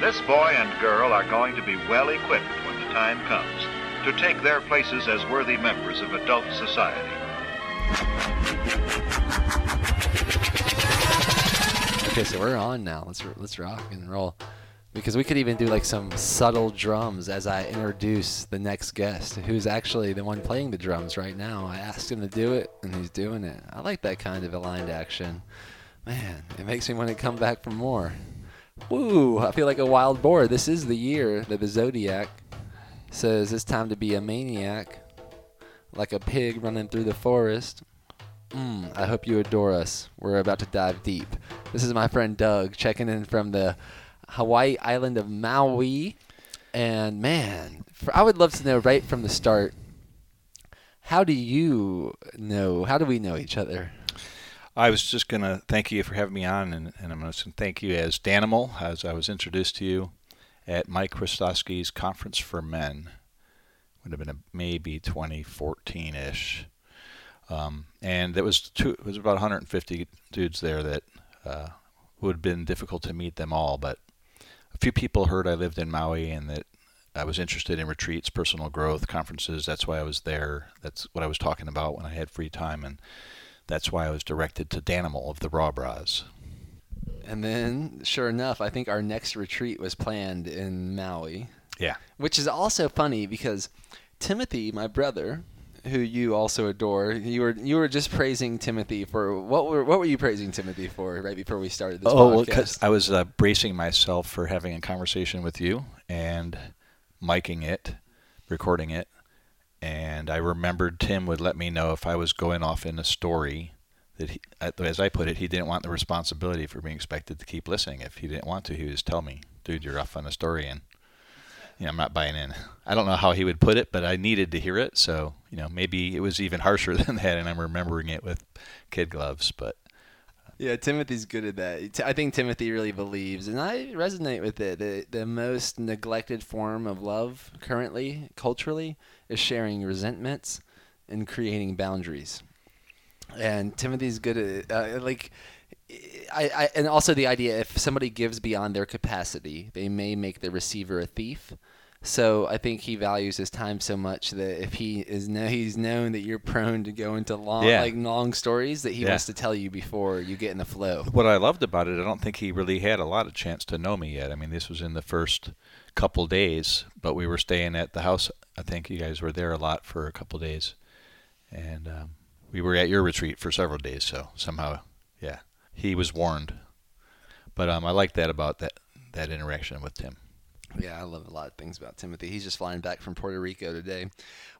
This boy and girl are going to be well equipped when the time comes to take their places as worthy members of adult society. Okay, so we're on now. Let's let's rock and roll. Because we could even do like some subtle drums as I introduce the next guest, who's actually the one playing the drums right now. I asked him to do it, and he's doing it. I like that kind of aligned action. Man, it makes me want to come back for more. Woo! I feel like a wild boar. This is the year that the zodiac says it's time to be a maniac, like a pig running through the forest. Mm, I hope you adore us. We're about to dive deep. This is my friend Doug checking in from the Hawaii island of Maui. And man, for, I would love to know right from the start how do you know? How do we know each other? I was just going to thank you for having me on, and, and I'm going to thank you as Danimal, as I was introduced to you at Mike Christoski's Conference for Men. Would have been a, maybe 2014 ish. Um, and there was two, it was about 150 dudes there that uh, would have been difficult to meet them all, but a few people heard I lived in Maui and that I was interested in retreats, personal growth, conferences. That's why I was there. That's what I was talking about when I had free time, and that's why I was directed to Danimal of the Raw Bros. And then, sure enough, I think our next retreat was planned in Maui. Yeah. Which is also funny because Timothy, my brother, who you also adore, you were you were just praising Timothy for what were what were you praising Timothy for right before we started this oh, podcast? I was uh, bracing myself for having a conversation with you and miking it, recording it, and I remembered Tim would let me know if I was going off in a story that he, uh, as I put it, he didn't want the responsibility for being expected to keep listening. If he didn't want to, he would just tell me, "Dude, you're off on a story," and you know, I'm not buying in. I don't know how he would put it, but I needed to hear it. So, you know, maybe it was even harsher than that, and I'm remembering it with kid gloves. But uh, yeah, Timothy's good at that. I think Timothy really believes, and I resonate with it. The, the most neglected form of love currently, culturally, is sharing resentments and creating boundaries. And Timothy's good at uh, like. I, I, and also the idea if somebody gives beyond their capacity, they may make the receiver a thief. So I think he values his time so much that if he is know he's known that you're prone to go into long Yeah. like long stories that he Yeah. wants to tell you before you get in the flow. what I loved about it, I don't think he really had a lot of chance to know me yet. I mean, this was in the first couple days, but we were staying at the house. I think you guys were there a lot for a couple days, and um, we were at your retreat for several days. So somehow, yeah, he was warned. But um, I like that about that that interaction with Tim. Yeah, I love a lot of things about Timothy. He's just flying back from Puerto Rico today.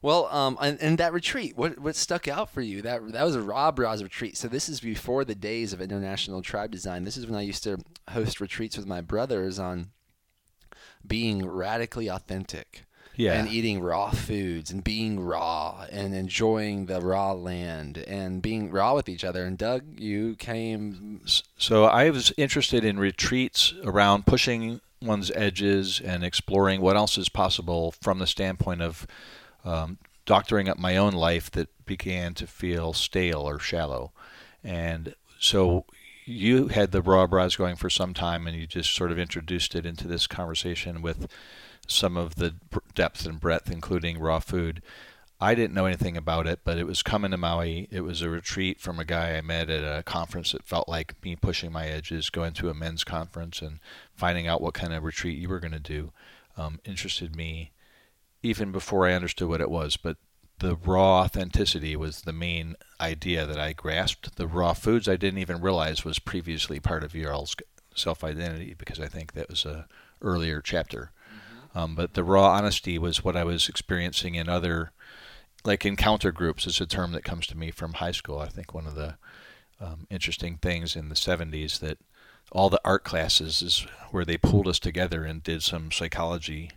Well, um, and, and that retreat, what what stuck out for you? That that was a Raw Bros retreat. So this is before the days of International Tribe Design. This is when I used to host retreats with my brothers on being radically authentic. Yeah. And eating raw foods and being raw and enjoying the raw land and being raw with each other. And Doug, you came So I was interested in retreats around pushing one's edges and exploring what else is possible from the standpoint of um, doctoring up my own life that began to feel stale or shallow. And so you had the raw bros going for some time, and you just sort of introduced it into this conversation with some of the depth and breadth, including raw food. I didn't know anything about it, but it was coming to Maui. It was a retreat from a guy I met at a conference that felt like me pushing my edges, going to a men's conference and finding out what kind of retreat you were going to do. Um, interested me even before I understood what it was, but the raw authenticity was the main idea that I grasped. The raw foods I didn't even realize was previously part of y'all's self identity because I think that was a earlier chapter. Um, but the raw honesty was what I was experiencing in other, like encounter groups is a term that comes to me from high school. I think one of the um, interesting things in the 70s that all the art classes is where they pulled us together and did some psychology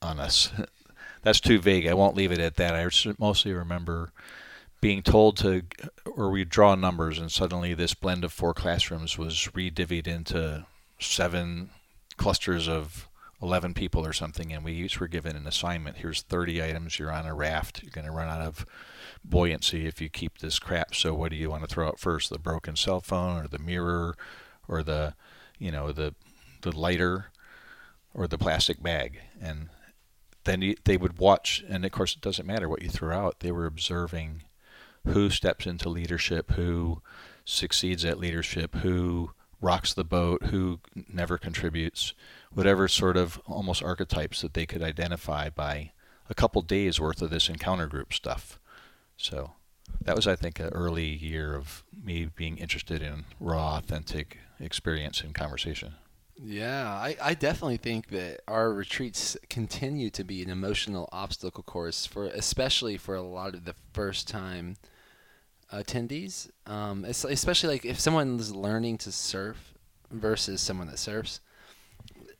on us. That's too vague. I won't leave it at that. I mostly remember being told to, or we draw numbers, and suddenly this blend of four classrooms was redivvied into seven clusters of 11 people or something, and we each were given an assignment. Here's 30 items. You're on a raft. You're going to run out of buoyancy if you keep this crap. So, what do you want to throw out first? The broken cell phone, or the mirror, or the, you know, the the lighter? or the plastic bag, and then they would watch. And of course, it doesn't matter what you throw out. They were observing who steps into leadership, who succeeds at leadership, who rocks the boat, who never contributes, whatever sort of almost archetypes that they could identify by a couple days worth of this encounter group stuff. So that was, I think, an early year of me being interested in raw, authentic experience and conversation. Yeah, I, I definitely think that our retreats continue to be an emotional obstacle course for, especially for a lot of the first time attendees. Um, especially like if someone is learning to surf versus someone that surfs.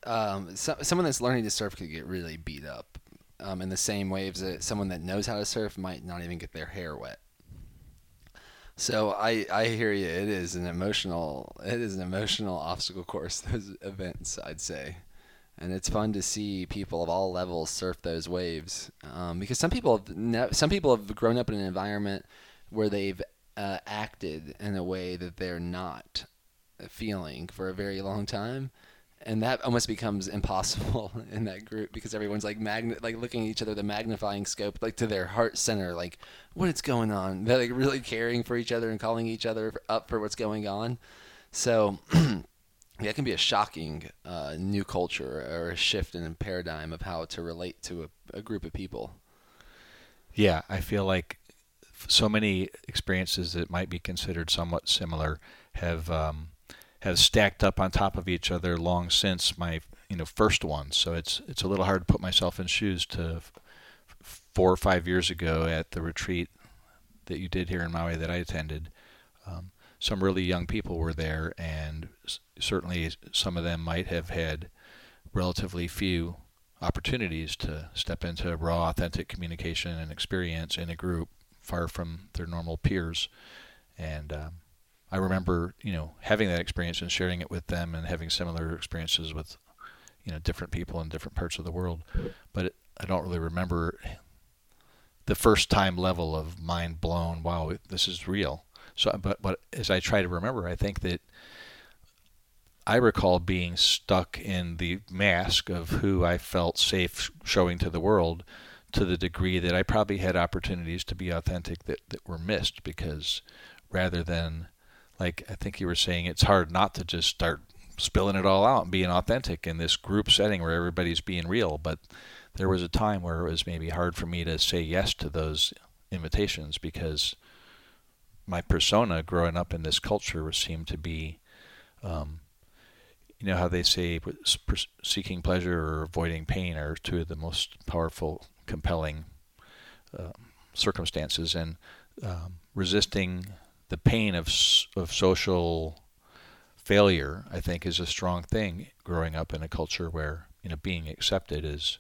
Um, so, someone that's learning to surf could get really beat up um, in the same waves that someone that knows how to surf might not even get their hair wet. So I, I hear you. It is an emotional it is an emotional obstacle course. Those events, I'd say, and it's fun to see people of all levels surf those waves um, because some people have ne- some people have grown up in an environment where they've uh, acted in a way that they're not feeling for a very long time and that almost becomes impossible in that group because everyone's like magnet like looking at each other the magnifying scope like to their heart center like what is going on? They're like really caring for each other and calling each other up for what's going on. So it can be a shocking uh, new culture or a shift in a paradigm of how to relate to a, a group of people. Yeah i feel like so many experiences that might be considered somewhat similar have um, have stacked up on top of each other long since my you know first one. So it's it's a little hard to put myself in shoes to four or five years ago at the retreat that you did here in Maui that I attended. Um, some really young people were there, and s- certainly some of them might have had relatively few opportunities to step into raw, authentic communication and experience in a group far from their normal peers. And um, I remember, you know, having that experience and sharing it with them and having similar experiences with, you know, different people in different parts of the world. But it, I don't really remember the first time level of mind blown. Wow, this is real. So, but but as I try to remember, I think that I recall being stuck in the mask of who I felt safe showing to the world to the degree that I probably had opportunities to be authentic that, that were missed because rather than like I think you were saying it's hard not to just start spilling it all out and being authentic in this group setting where everybody's being real. But there was a time where it was maybe hard for me to say yes to those invitations because my persona growing up in this culture seemed to be um, you know how they say seeking pleasure or avoiding pain are two of the most powerful compelling uh, circumstances, and um, resisting the pain of of social failure, I think, is a strong thing. Growing up in a culture where you know being accepted is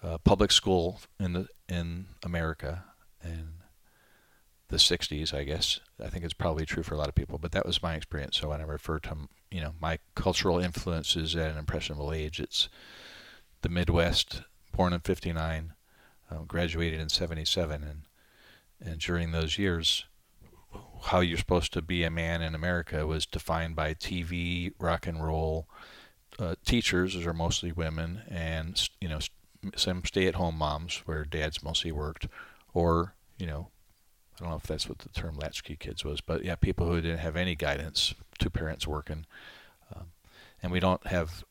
uh, public school in the in America in the 60s, I guess. I think it's probably true for a lot of people, but that was my experience. So when I refer to you know my cultural influences at an impressionable age, it's the Midwest born in 59, um, graduated in 77, and and during those years, how you're supposed to be a man in America was defined by TV, rock and roll, uh, teachers, are mostly women, and you know some stay-at-home moms where dads mostly worked, or you know, I don't know if that's what the term latchkey kids was, but yeah, people who didn't have any guidance, two parents working, um, and we don't have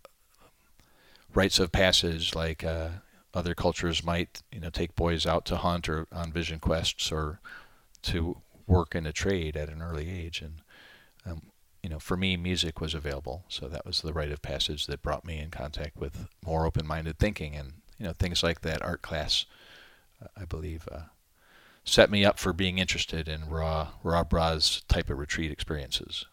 rites of passage like uh, other cultures might you know take boys out to hunt or on vision quests or to work in a trade at an early age. And um, you know for me music was available. So that was the rite of passage that brought me in contact with more open-minded thinking. And you know things like that art class uh, I believe uh, set me up for being interested in raw raw bros type of retreat experiences.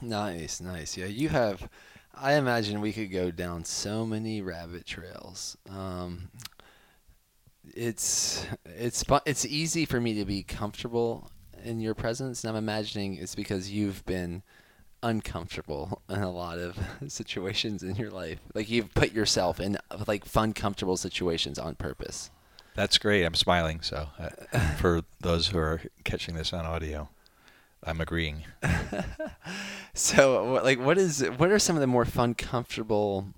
Nice nice. Yeah you have I imagine we could go down so many rabbit trails. Um, it's it's it's easy for me to be comfortable in your presence, and I'm imagining it's because you've been uncomfortable in a lot of situations in your life. Like you've put yourself in like fun, comfortable situations on purpose. That's great. I'm smiling. So, uh, for those who are catching this on audio, I'm agreeing. so, like, what is what are some of the more fun, comfortable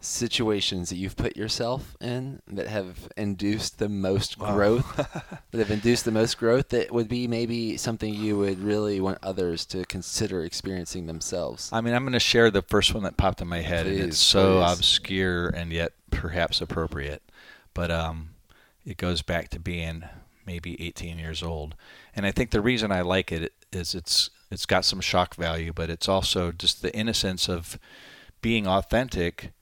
situations that you've put yourself in that have induced the most Wow. growth? that have induced the most growth that would be maybe something you would really want others to consider experiencing themselves. I mean, I'm going to share the first one that popped in my head, and it's so please. obscure and yet perhaps appropriate. But um, it goes back to being maybe 18 years old, and I think the reason I like it is it's it's got some shock value, but it's also just the innocence of being authentic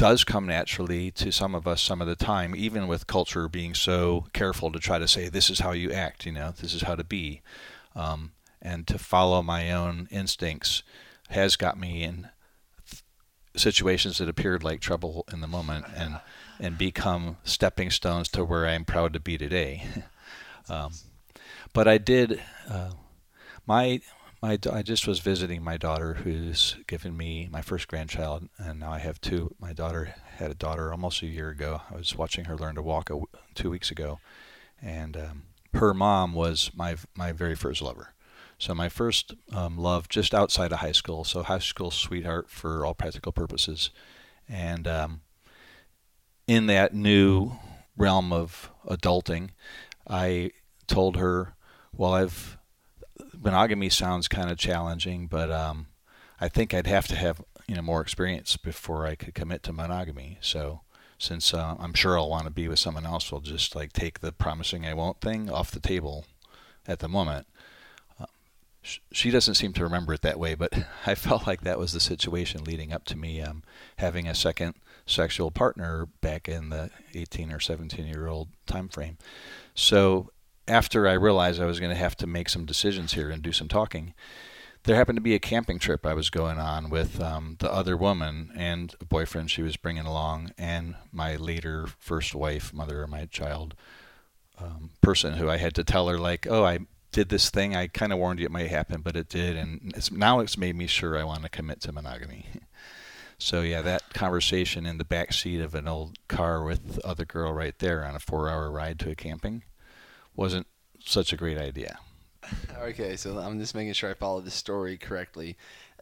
does come naturally to some of us some of the time, even with culture being so careful to try to say this is how you act, you know, this is how to be, um, and to follow my own instincts has got me in th- situations that appeared like trouble in the moment and and become stepping stones to where I'm proud to be today. um, but I did uh, my my I just was visiting my daughter who's given me my first grandchild and now I have two. My daughter had a daughter almost a year ago. I was watching her learn to walk a two weeks ago, and um, her mom was my my very first lover. So my first um, love just outside of high school, so high school sweetheart for all practical purposes, and um, in that new realm of adulting, I told her, "Well, I've monogamy sounds kind of challenging, but um, I think I'd have to have you know more experience before I could commit to monogamy. So." Since uh, I'm sure I'll want to be with someone else, we'll just like take the promising I won't thing off the table at the moment sh- she doesn't seem to remember it that way, but I felt like that was the situation leading up to me um, having a second sexual partner back in the 18 or 17 year old time frame. So after I realized I was going to have to make some decisions here and do some talking, there happened to be a camping trip I was going on with um, the other woman and a boyfriend she was bringing along, and my later first wife, mother of my child, um, person who I had to tell her like, oh, I did this thing. I kind of warned you it might happen, but it did, and it's, now it's made me sure I want to commit to monogamy. so yeah, that conversation in the back seat of an old car with the other girl right there on a four-hour ride to a camping wasn't such a great idea. Okay, so I'm just making sure I follow the story correctly.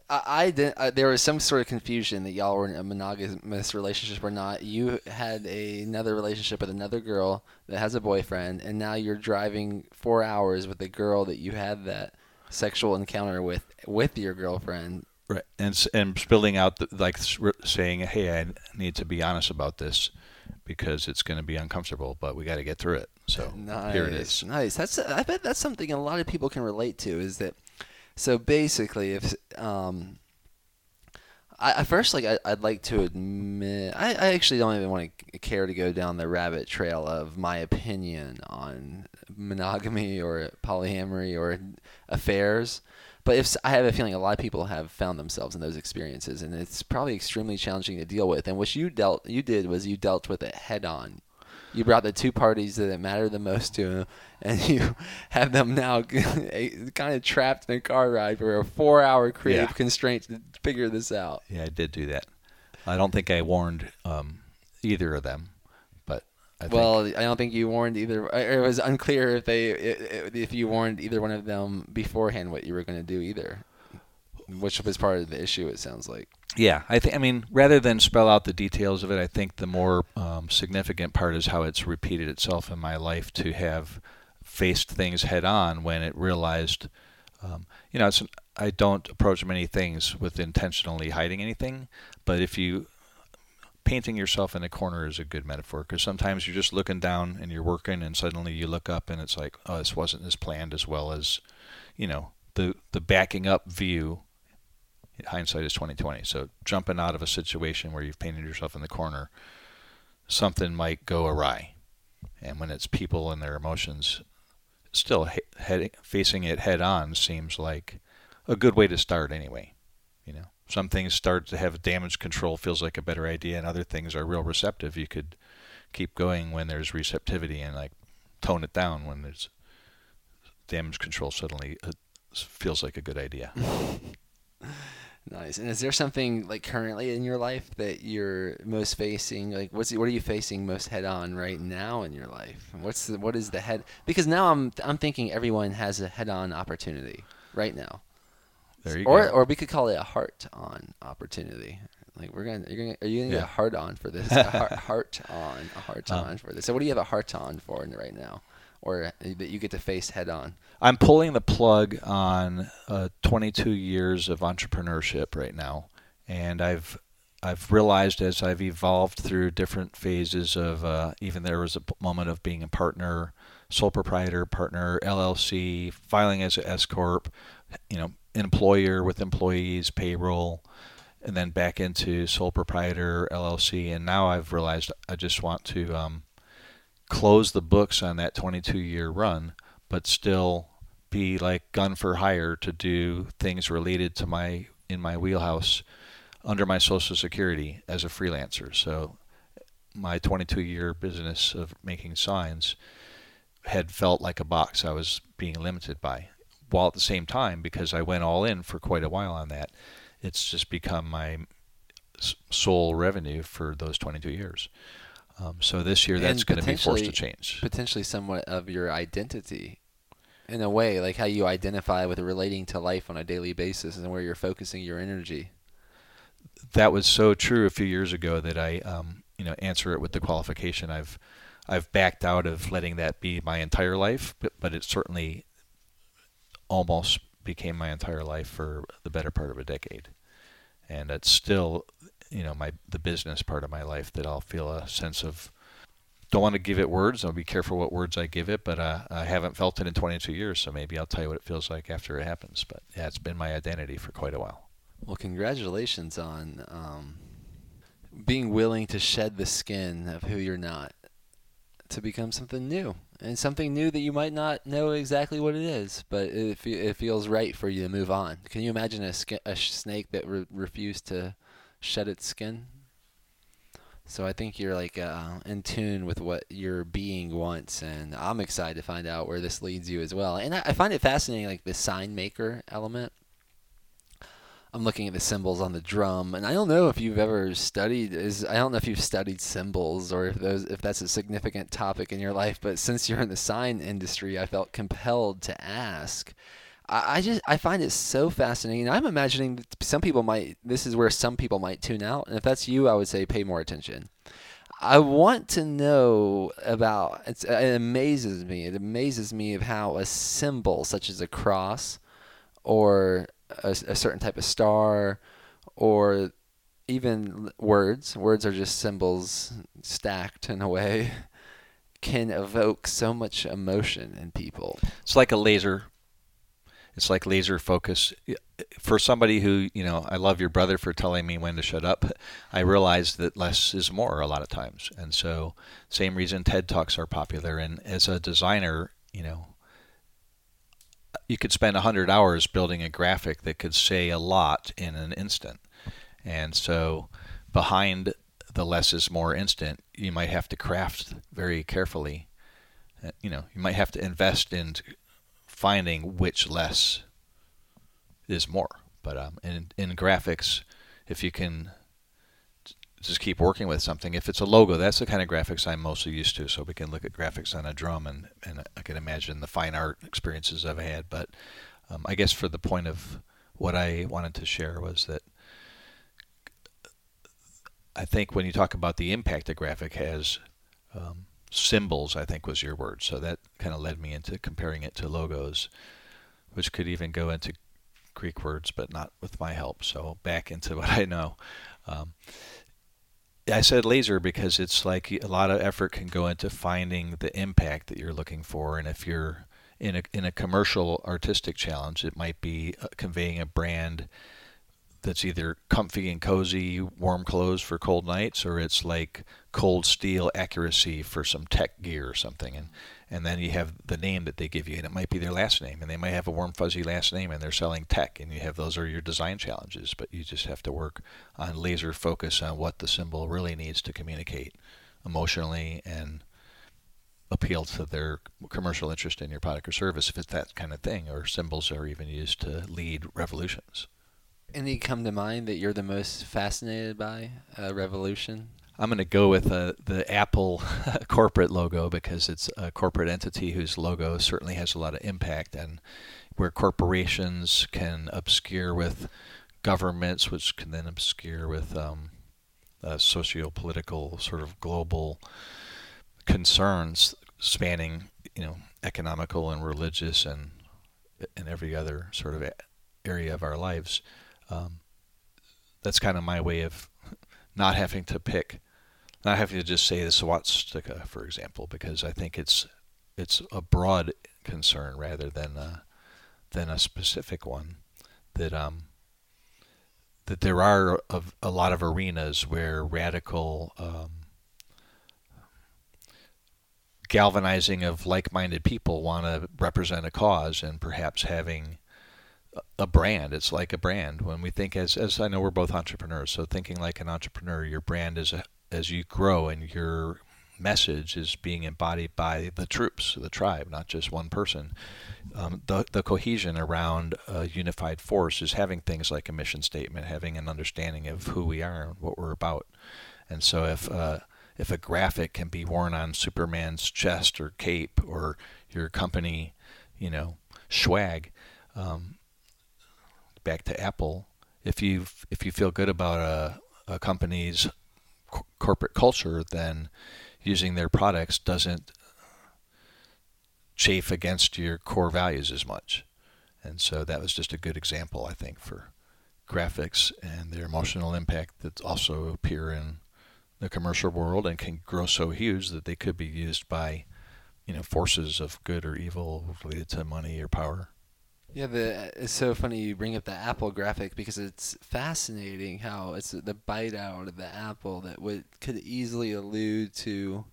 I, I didn't. I, there was some sort of confusion that y'all were in a monogamous relationship or not. You had a, another relationship with another girl that has a boyfriend, and now you're driving four hours with a girl that you had that sexual encounter with with your girlfriend. Right, and and spilling out the, like saying, "Hey, I need to be honest about this because it's going to be uncomfortable, but we got to get through it." So Nice, here it is. nice. That's I bet that's something a lot of people can relate to. Is that so? Basically, if um, I, I first like I, I'd like to admit I, I actually don't even want to care to go down the rabbit trail of my opinion on monogamy or polyamory or affairs. But if I have a feeling a lot of people have found themselves in those experiences, and it's probably extremely challenging to deal with. And what you dealt, you did was you dealt with it head on. You brought the two parties that matter the most to them, and you have them now kind of trapped in a car ride for a four-hour creative Yeah. constraint to figure this out. Yeah, I did do that. I don't think I warned um, either of them, I well, I don't think you warned either. It was unclear if they if you warned either one of them beforehand what you were going to do either, which was part of the issue. It sounds like. yeah, I think. I mean, rather than spell out the details of it, I think the more um, significant part is how it's repeated itself in my life to have faced things head on when it realized, um, you know, it's, I don't approach many things with intentionally hiding anything, but if you painting yourself in a corner is a good metaphor because sometimes you're just looking down and you're working and suddenly you look up and it's like oh this wasn't as planned as well as you know the the backing up view hindsight is 2020 so jumping out of a situation where you've painted yourself in the corner something might go awry. And when it's people and their emotions still he- facing it head on seems like a good way to start anyway you know some things start to have damage control feels like a better idea and other things are real receptive you could keep going when there's receptivity and like tone it down when there's damage control suddenly uh, feels like a good idea Nice. And is there something like currently in your life that you're most facing? Like, what's what are you facing most head on right now in your life? What's the what is the head? Because now I'm I'm thinking everyone has a head on opportunity. right now. There you or go. or we could call it a heart on opportunity. Like we're gonna, you're gonna, are you gonna get a heart on for this? a heart, heart on, a heart Um, on for this. So what do you have a heart on for right now, or uh, that you get to face head on? I'm pulling the plug on uh, 22 years of entrepreneurship right now, and I've I've realized as I've evolved through different phases of uh, even there was a moment of being a partner, sole proprietor, partner, LLC, filing as an S corp, you know, employer with employees, payroll, and then back into sole proprietor, LLC, and now I've realized I just want to um, close the books on that 22 year run, but still be like gun for hire to do things related to my in my wheelhouse under my social security as a freelancer. So my 22 year business of making signs had felt like a box I was being limited by. While at the same time, because I went all in for quite a while on that, it's just become my sole revenue for those 22 years. Um, so this year, that's going to be forced to change. Potentially somewhat of your identity, in a way, like how you identify with relating to life on a daily basis and where you're focusing your energy. that was so true a few years ago that I, um, you know, answer it with the qualification. I've, I've backed out of letting that be my entire life, but, but it certainly almost became my entire life for the better part of a decade, and it's still, you know, my the business part of my life that I'll feel a sense of. Don't want to give it words. I'll be careful what words I give it, but uh, I haven't felt it in 22 years, so maybe I'll tell you what it feels like after it happens. But yeah, it's been my identity for quite a while. Well, congratulations on um, being willing to shed the skin of who you're not to become something new and something new that you might not know exactly what it is, but it, it feels right for you to move on. Can you imagine a, a snake that re- refused to shed its skin? So I think you're like uh, in tune with what your being wants, and I'm excited to find out where this leads you as well. And I, I find it fascinating, like the sign maker element. I'm looking at the symbols on the drum, and I don't know if you've ever studied is I don't know if you've studied symbols or if those if that's a significant topic in your life. But since you're in the sign industry, I felt compelled to ask. I, I just I find it so fascinating. I'm imagining that some people might this is where some people might tune out, and if that's you, I would say pay more attention. I want to know about it's, uh, it amazes me. It amazes me of how a symbol such as a cross or a, a certain type of star or even words words are just symbols stacked in a way can evoke so much emotion in people It's like a laser. It's like laser focus. For somebody who, you know, I love your brother for telling me when to shut up. I realize that less is more a lot of times. And so, same reason TED Talks are popular. And as a designer, you know, you could spend 100 hours building a graphic that could say a lot in an instant. And so, behind the less is more instant, you might have to craft very carefully. Uh, You know, you might have to invest in finding which less is more. But um, in in graphics, if you can just keep working with something, if it's a logo, that's the kind of graphics I'm mostly used to. So we can look at graphics on a drum, and and I can imagine the fine art experiences I've had. But um, I guess for the point of what I wanted to share was that I think when you talk about the impact a graphic has, um, symbols I think was your word. So that kind of led me into comparing it to logos, which could even go into Greek words, but not with my help. So back into what I know. Um, I said laser because it's like a lot of effort can go into finding the impact that you're looking for, and if you're in a in a commercial artistic challenge, it might be uh, conveying a brand that's either comfy and cozy, warm clothes for cold nights, or it's like cold steel accuracy for some tech gear or something. And and then you have the name that they give you, and it might be their last name, and they might have a warm fuzzy last name, and they're selling tech, and you have those are your design challenges. But you just have to work on laser focus on what the symbol really needs to communicate emotionally and appeal to their commercial interest in your product or service if it's that kind of thing or symbols are even used to lead revolutions any come to mind that you're the most fascinated by uh, revolution I'm going to go with uh, the Apple corporate logo because it's a corporate entity whose logo certainly has a lot of impact, and where corporations can obscure with governments, which can then obscure with um, uh, socio-political sort of global concerns spanning, you know, economical and religious and and every other sort of area of our lives. Um, that's kind of my way of not having to pick, not have to just say the swastika, for example, because I think it's it's a broad concern rather than a, than a specific one. That um, that there are a, a lot of arenas where radical um, galvanizing of like-minded people want to represent a cause and perhaps having a brand it's like a brand when we think as as I know we're both entrepreneurs so thinking like an entrepreneur your brand is a, as you grow and your message is being embodied by the troops the tribe not just one person um, the, the cohesion around a unified force is having things like a mission statement having an understanding of who we are and what we're about. And so if uh, if a graphic can be worn on Superman's chest or cape or your company, you know, swag, um, back to Apple, if you if you feel good about a, a company's co- corporate culture, then using their products doesn't chafe against your core values as much. And so that was just a good example, I think, for graphics and their emotional impact that also appear in the commercial world and can grow so huge that they could be used by, you know, forces of good or evil related to money or power. Yeah, the it's so funny you bring up the apple graphic because it's fascinating how it's the bite out of the apple that would could easily allude to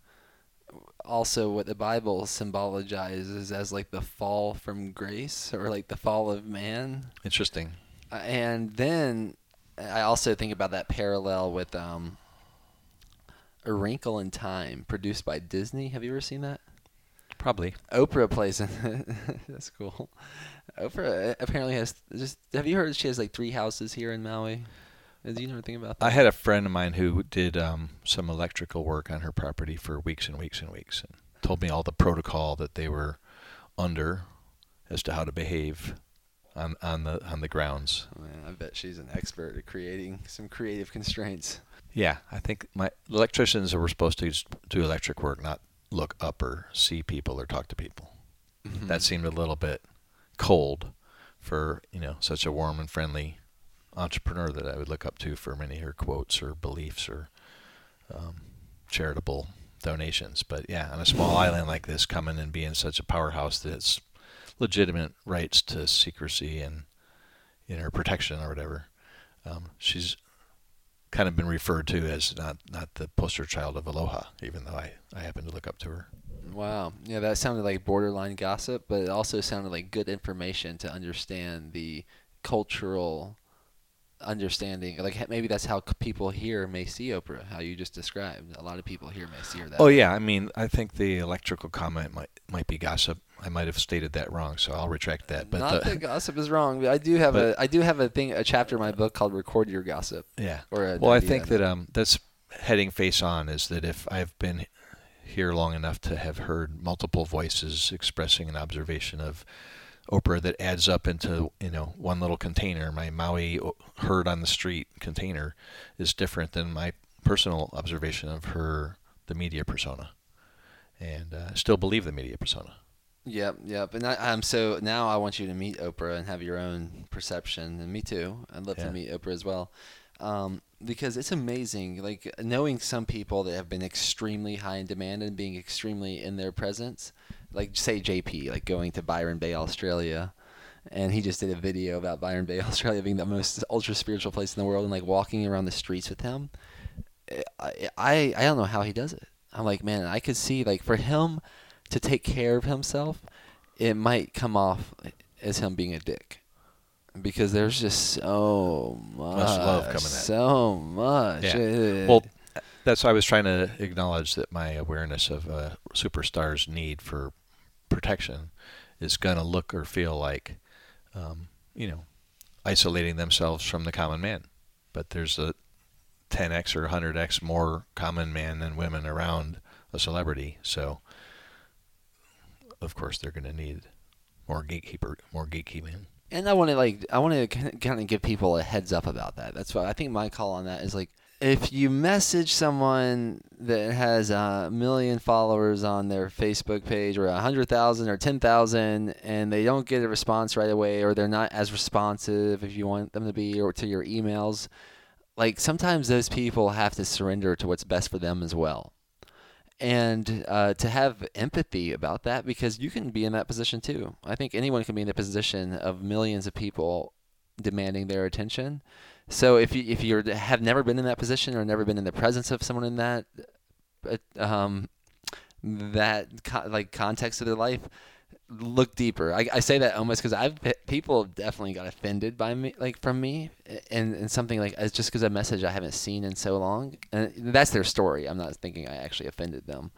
also what the Bible symbolizes as like the fall from grace or like the fall of man. Interesting. Uh, and then I also think about that parallel with um, a Wrinkle in Time, produced by Disney. Have you ever seen that? Probably. Oprah plays in it. That's cool. Oprah uh, apparently has just. Have you heard she has like three houses here in Maui? Do you know anything about that? I had a friend of mine who did um, some electrical work on her property for weeks and weeks and weeks, and told me all the protocol that they were under as to how to behave on on the on the grounds. Man, I bet she's an expert at creating some creative constraints. Yeah, I think my electricians were supposed to do electric work, not look up or see people or talk to people. Mm-hmm. That seemed a little bit cold for you know such a warm and friendly entrepreneur that I would look up to for many of her quotes or beliefs or um, charitable donations. But yeah, on a small island like this, coming and being such a powerhouse that it's legitimate rights to secrecy and you know protection or whatever. Um, she's kind of been referred to as not not the poster child of aloha, even though I, I happen to look up to her. Wow. Yeah, that sounded like borderline gossip, but it also sounded like good information to understand the cultural understanding. Like maybe that's how people here may see Oprah, how you just described. A lot of people here may see her that. Oh yeah, I mean, I think the electrical comment might might be gossip. I might have stated that wrong, so I'll retract that. But not the, that gossip is wrong. But I do have but, a I do have a thing a chapter in my book called "Record Your Gossip." Yeah. Or well, I think that um that's heading face on is that if I've been here long enough to have heard multiple voices expressing an observation of Oprah that adds up into you know one little container. My Maui heard on the street container is different than my personal observation of her, the media persona, and uh, still believe the media persona. Yep, yep. And I, am so now I want you to meet Oprah and have your own perception, and me too. I'd love yeah. to meet Oprah as well, um, because it's amazing. Like knowing some people that have been extremely high in demand and being extremely in their presence, like say JP, like going to Byron Bay, Australia, and he just did a video about Byron Bay, Australia being the most ultra spiritual place in the world, and like walking around the streets with him. I I, I don't know how he does it. I'm like, man, I could see like for him to take care of himself, it might come off as him being a dick. Because there's just so much, much love coming at so much. Yeah. Well, that's why I was trying to acknowledge that my awareness of a superstar's need for protection is going to look or feel like, um, you know, isolating themselves from the common man. But there's a 10x or 100x more common man than women around a celebrity. So, of course, they're going to need more gatekeeper, more gatekeeping. And I want to like I want to kind of give people a heads up about that. That's why I think my call on that is like if you message someone that has a million followers on their Facebook page or a hundred thousand or ten thousand and they don't get a response right away or they're not as responsive if you want them to be or to your emails, like sometimes those people have to surrender to what's best for them as well. And uh, to have empathy about that because you can be in that position too. I think anyone can be in the position of millions of people demanding their attention so if you if you have never been in that position or never been in the presence of someone in that uh, um, that co- like context of their life, look deeper. I, I say that almost because I've people have definitely got offended by me, like from me, and, and something like it's just because a message I haven't seen in so long, and that's their story. I'm not thinking I actually offended them,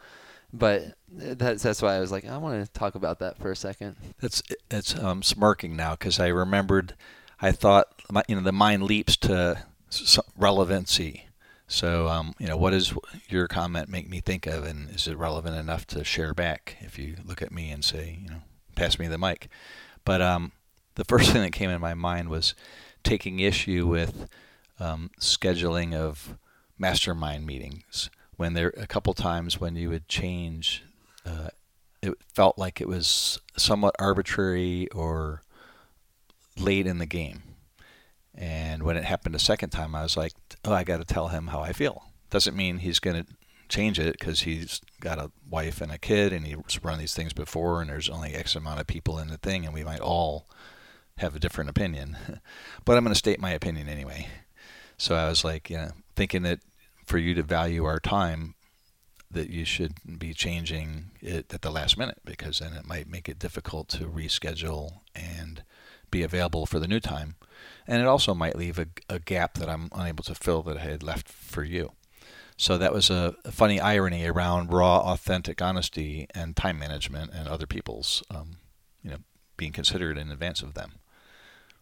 but that's that's why I was like I want to talk about that for a second. That's it's um, smirking now because I remembered I thought, you know, the mind leaps to relevancy. So, um, you know, what does your comment make me think of, and is it relevant enough to share back? If you look at me and say, you know, pass me the mic. But um, the first thing that came in my mind was taking issue with um, scheduling of mastermind meetings. When there a couple times when you would change, uh, it felt like it was somewhat arbitrary or late in the game. And when it happened a second time, I was like, oh, I got to tell him how I feel. Doesn't mean he's going to change it because he's got a wife and a kid and he's run these things before and there's only X amount of people in the thing and we might all have a different opinion. but I'm going to state my opinion anyway. So I was like, thinking that for you to value our time, that you should be changing it at the last minute because then it might make it difficult to reschedule and be available for the new time. And it also might leave a, a gap that I'm unable to fill that I had left for you. So that was a, funny irony around raw, authentic honesty and time management and other people's, um, you know, being considered in advance of them.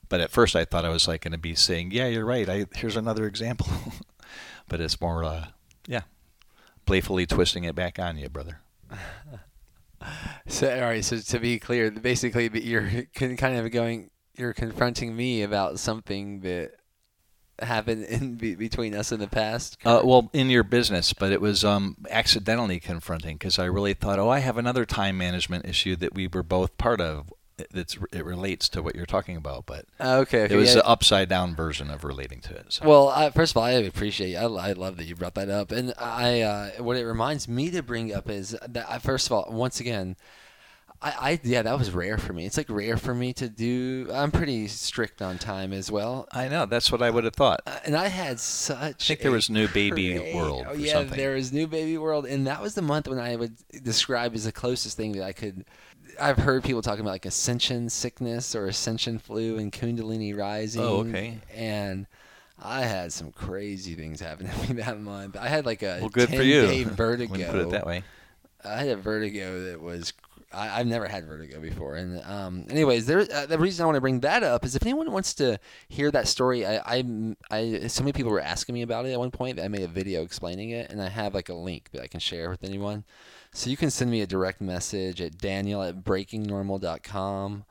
But at first, I thought I was like going to be saying, "Yeah, you're right. I, here's another example," but it's more, uh, yeah, playfully twisting it back on you, brother. So, all right. So to be clear, basically, you're kind of going you're confronting me about something that happened in be- between us in the past? Uh, well, in your business, but it was um, accidentally confronting because I really thought, oh, I have another time management issue that we were both part of. It's it relates to what you're talking about, but okay, okay it was yeah. the upside down version of relating to it. So. Well, I, first of all, I appreciate. I, I love that you brought that up, and I uh, what it reminds me to bring up is that I, first of all, once again, I, I yeah, that was rare for me. It's like rare for me to do. I'm pretty strict on time as well. I know that's what I would have thought. Uh, and I had such. I think there was New Baby World. Oh, yeah, something. there was New Baby World, and that was the month when I would describe as the closest thing that I could. I've heard people talking about like ascension sickness or ascension flu and Kundalini rising. Oh, okay. And I had some crazy things happen to me that month. I had like a well, good 10 for you. day vertigo. put it that way. I had a vertigo that was I, have never had vertigo before. And um, anyways, there uh, the reason I want to bring that up is if anyone wants to hear that story, I, I, I so many people were asking me about it at one point. I made a video explaining it, and I have like a link that I can share with anyone. So you can send me a direct message at daniel at breakingnormal.com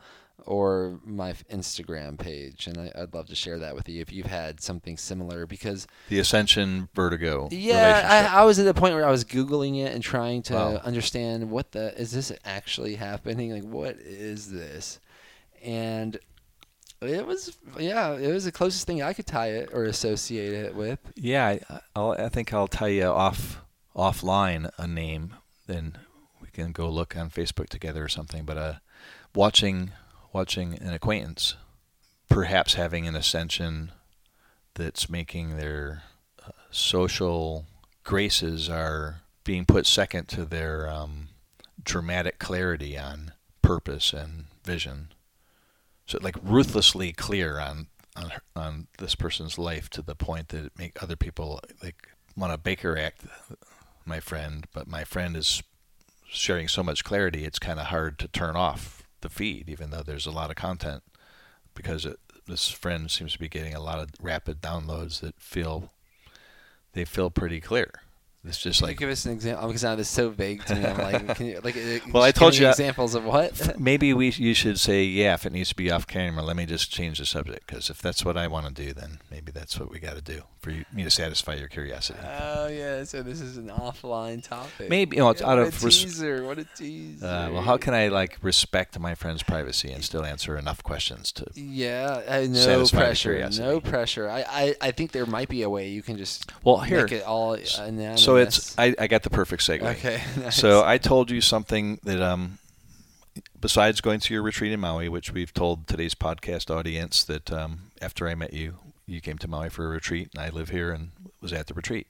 or my Instagram page, and I, would love to share that with you if you've had something similar. Because the Ascension Vertigo. Yeah, I, I, was at the point where I was googling it and trying to wow. understand what the is this actually happening? Like, what is this? And it was yeah, it was the closest thing I could tie it or associate it with. Yeah, I, I think I'll tell you off offline a name, then we can go look on Facebook together or something. But uh, watching watching an acquaintance, perhaps having an ascension that's making their uh, social graces are being put second to their um, dramatic clarity on purpose and vision. So, like ruthlessly clear on on, on this person's life to the point that it make other people like want to Baker act my friend, but my friend is sharing so much clarity, it's kind of hard to turn off the feed, even though there's a lot of content, because it, this friend seems to be getting a lot of rapid downloads that feel they feel pretty clear. It's just Can like you give us an example? Because now this is so vague to me. I'm like, can you, like, uh, Well, I told you- examples of what. maybe we you should say yeah if it needs to be off camera. Let me just change the subject because if that's what I want to do, then maybe that's what we got to do for you, me to satisfy your curiosity. Oh yeah, so this is an offline topic. Maybe, you know, it's Yeah, out what of a res- teaser. What a teaser. Uh, well, how can I like respect my friend's privacy and still answer enough questions to? Yeah, uh, no pressure. No pressure. I, I, I think there might be a way you can just Well, here. make it all anonymous. So it's I, I got the perfect segue. okay. nice. So I told you something that um, besides going to your retreat in Maui, which we've told today's podcast audience that um, after I met you, you came to Maui for a retreat, and I live here and was at the retreat.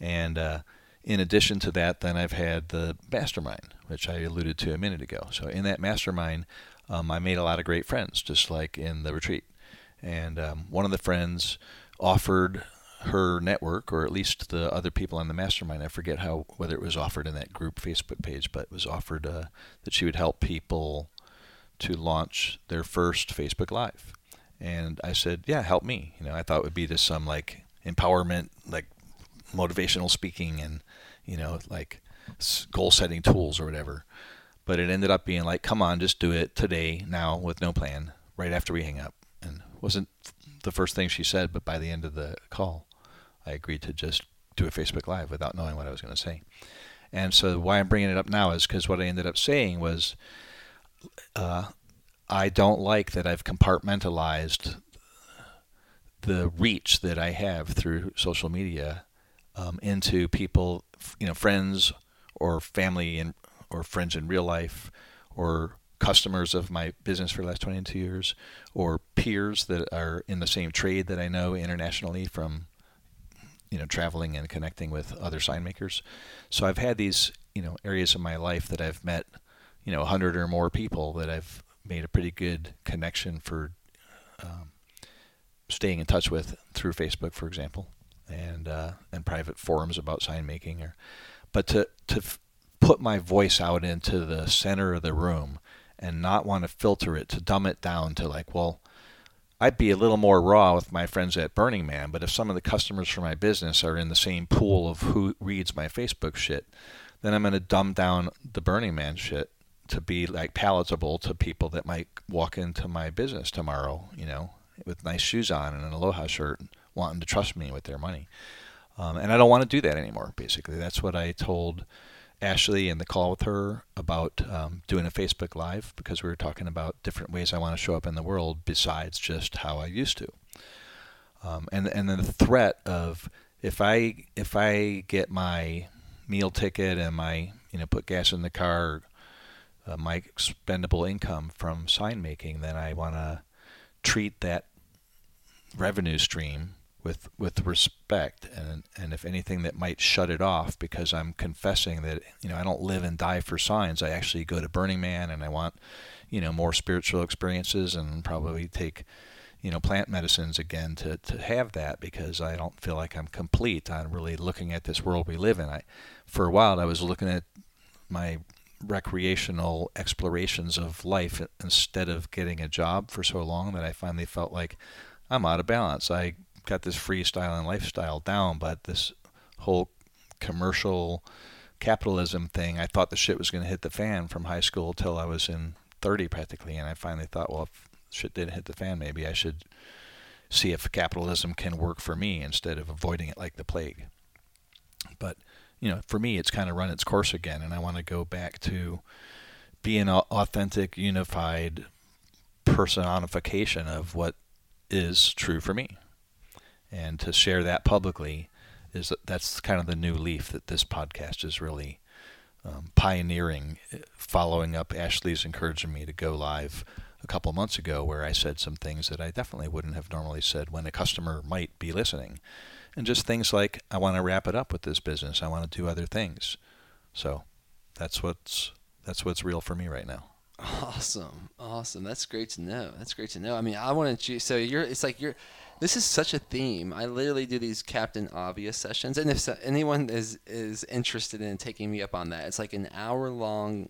And uh, in addition to that, then I've had the mastermind, which I alluded to a minute ago. So in that mastermind, um, I made a lot of great friends, just like in the retreat. And um, one of the friends offered her network, or at least the other people on the mastermind. I forget how whether it was offered in that group Facebook page, but it was offered uh, that she would help people to launch their first Facebook Live. And I said, "Yeah, help me." You know, I thought it would be just some like empowerment, like motivational speaking, and you know, like goal setting tools or whatever. But it ended up being like, "Come on, just do it today, now, with no plan, right after we hang up." And wasn't the first thing she said, but by the end of the call, I agreed to just do a Facebook Live without knowing what I was going to say. And so why I'm bringing it up now is because what I ended up saying was, uh, I don't like that I've compartmentalized the reach that I have through social media um, into people, you know, friends or family and or friends in real life or customers of my business for the last 22 years or peers that are in the same trade that I know internationally from you know traveling and connecting with other sign makers. So I've had these you know areas of my life that I've met you know 100 or more people that I've made a pretty good connection for um, staying in touch with through Facebook for example and uh, and private forums about sign making or but to to f- put my voice out into the center of the room and not want to filter it to dumb it down to like well I'd be a little more raw with my friends at Burning Man, but if some of the customers for my business are in the same pool of who reads my Facebook shit, then I'm going to dumb down the Burning Man shit to be like palatable to people that might walk into my business tomorrow, you know, with nice shoes on and an aloha shirt, wanting to trust me with their money. Um, and I don't want to do that anymore. Basically, that's what I told Ashley in the call with her about um, doing a Facebook Live because we were talking about different ways I want to show up in the world besides just how I used to. Um, and and then the threat of if I if I get my meal ticket and my you know put gas in the car, uh, my expendable income from sign making, then I want to treat that revenue stream with with respect. And and if anything that might shut it off because I'm confessing that you know I don't live and die for signs. I actually go to Burning Man and I want you know more spiritual experiences and probably take you know plant medicines again to to have that because I don't feel like I'm complete. On really looking at this world we live in. I for a while I was looking at my recreational explorations of life instead of getting a job for so long that I finally felt like I'm out of balance. I got this freestyle and lifestyle down, but this whole commercial capitalism thing, I thought the shit was going to hit the fan from high school till I was in 30 practically, and I finally thought, well, if shit didn't hit the fan, maybe I should see if capitalism can work for me instead of avoiding it like the plague. But you know, for me, it's kind of run its course again, and I want to go back to being an authentic, unified personification of what is true for me, and to share that publicly is that's kind of the new leaf that this podcast is really um, pioneering, following up Ashley's encouraging me to go live a couple months ago, where I said some things that I definitely wouldn't have normally said when a customer might be listening and just things like I want to wrap it up with this business. I want to do other things. So that's what's that's what's real for me right now. Awesome, awesome. That's great to know. That's great to know. I mean, I wanted you. So you're. It's like you're. This is such a theme. I literally do these Captain Obvious sessions, and if so, anyone is is interested in taking me up on that, it's like an hour long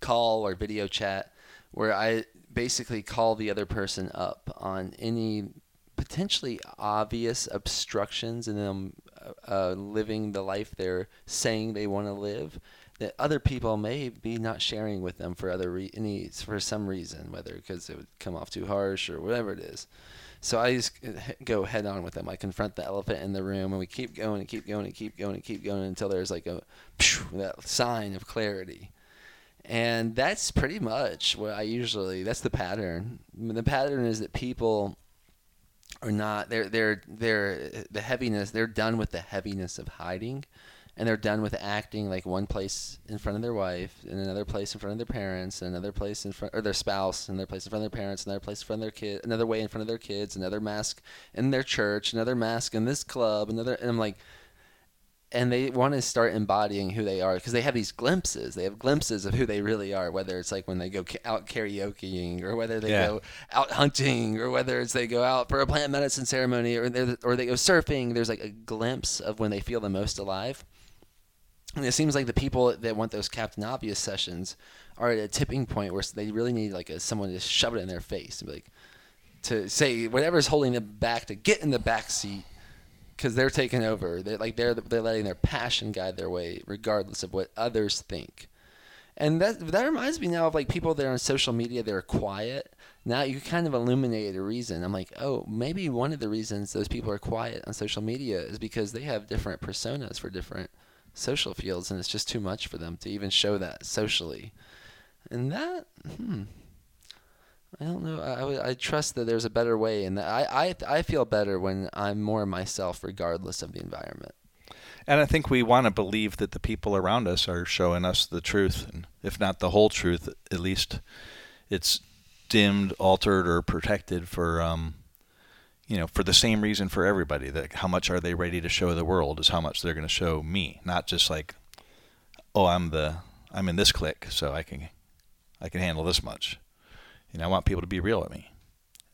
call or video chat where I basically call the other person up on any potentially obvious obstructions in them uh, living the life they're saying they want to live that other people may be not sharing with them for other re- any for some reason, whether because it would come off too harsh or whatever it is. So I just uh, go head on with them. I confront the elephant in the room, and we keep going and keep going and keep going and keep going until there's like a that sign of clarity. And that's pretty much what I usually. That's the pattern. The pattern is that people are not. They're they're they're the heaviness. They're done with the heaviness of hiding and they're done with acting like one place in front of their wife, and another place in front of their parents, and another place in front or their spouse, another place in front of their parents, and another place in front of their kid, another way in front of their kids, another mask in their church, another mask in this club, another, and I'm like, and they want to start embodying who they are because they have these glimpses. They have glimpses of who they really are, whether it's like when they go out karaokeing, or whether they yeah. go out hunting, or whether it's they go out for a plant medicine ceremony, or or they go surfing. There's like a glimpse of when they feel the most alive. And it seems like the people that want those Captain Obvious sessions are at a tipping point where they really need like a, someone to shove it in their face and be like to say whatever's holding them back to get in the back seat because they're taking over. They're like they're they're letting their passion guide their way, regardless of what others think. And that that reminds me now of like people that are on social media. They're quiet. Now you kind of illuminated a reason. I'm like, oh, maybe one of the reasons those people are quiet on social media is because they have different personas for different social fields, and it's just too much for them to even show that socially. And that, hmm, I don't know. I, I trust that there's a better way, and I, I I feel better when I'm more myself, regardless of the environment. And I think we want to believe that the people around us are showing us the truth, and if not the whole truth, at least it's dimmed, altered, or protected for um, you know, for the same reason for everybody. That how much are they ready to show the world is how much they're going to show me, not just like, oh, I'm the I'm in this clique, so I can I can handle this much. Know, I want people to be real with me,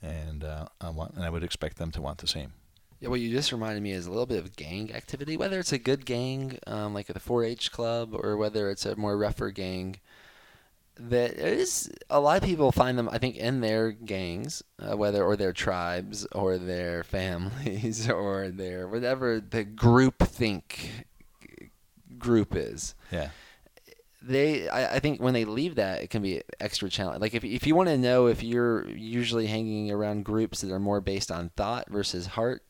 and uh, I want and I would expect them to want the same. Yeah, what you just reminded me is a little bit of gang activity, whether it's a good gang, um, like at the 4-H club, or whether it's a more rougher gang that is a lot of people find them i think in their gangs uh, whether or their tribes or their families or their whatever the group think group is. Yeah they I, I think when they leave that it can be extra challenging like if, if you want to know if you're usually hanging around groups that are more based on thought versus heart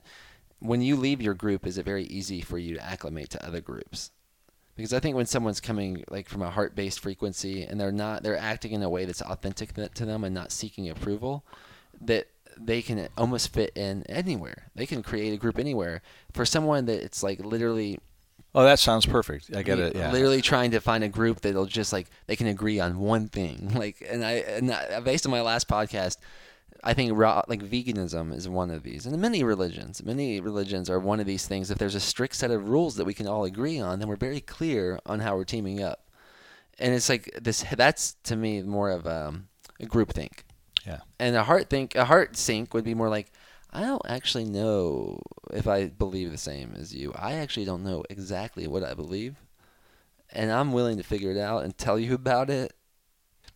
when you leave your group is it very easy for you to acclimate to other groups because I think when someone's coming like from a heart-based frequency and they're not they're acting in a way that's authentic to them and not seeking approval, that they can almost fit in anywhere. They can create a group anywhere. For someone that it's like literally Oh, that sounds perfect. I get it. Yeah. Literally trying to find a group that'll just like they can agree on one thing. Like, and I and I, based on my last podcast, I think raw, like veganism is one of these, and many religions, many religions are one of these things. If there's a strict set of rules that we can all agree on, then we're very clear on how we're teaming up. And it's like this. That's to me more of a, um, a group think. Yeah. And a heart think, a heart sync would be more like, I don't actually know if I believe the same as you. I actually don't know exactly what I believe, and I'm willing to figure it out and tell you about it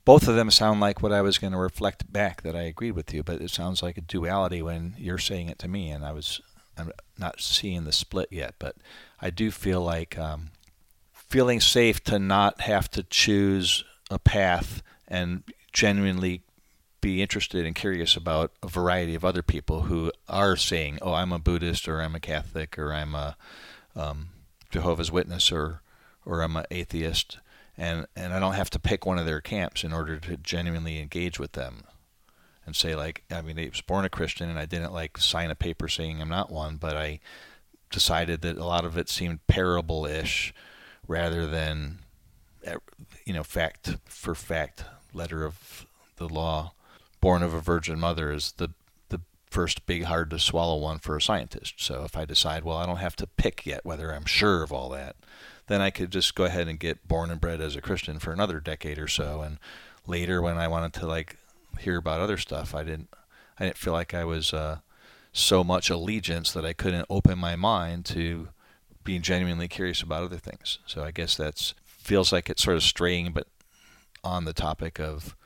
both of them sound like what I was going to reflect back that I agreed with you, but it sounds like a duality when you're saying it to me, and I was I'm not seeing the split yet, but I do feel like um, feeling safe to not have to choose a path and genuinely be interested and curious about a variety of other people who are saying, "Oh, I'm a Buddhist, or I'm a Catholic, or I'm a um, Jehovah's Witness, or or I'm an atheist." and and I don't have to pick one of their camps in order to genuinely engage with them and say like I mean I was born a Christian and I didn't like sign a paper saying I'm not one but I decided that a lot of it seemed parable-ish rather than eh, you know fact for fact letter of the law born of a virgin mother is the the first big hard to swallow one for a scientist so if I decide well I don't have to pick yet whether I'm sure of all that then I could just go ahead and get born and bred as a Christian for another decade or so. And later, when I wanted to like hear about other stuff, I didn't I didn't feel like I was uh, so much allegiance that I couldn't open my mind to being genuinely curious about other things. So I guess that's feels like it's sort of straying, but on the topic of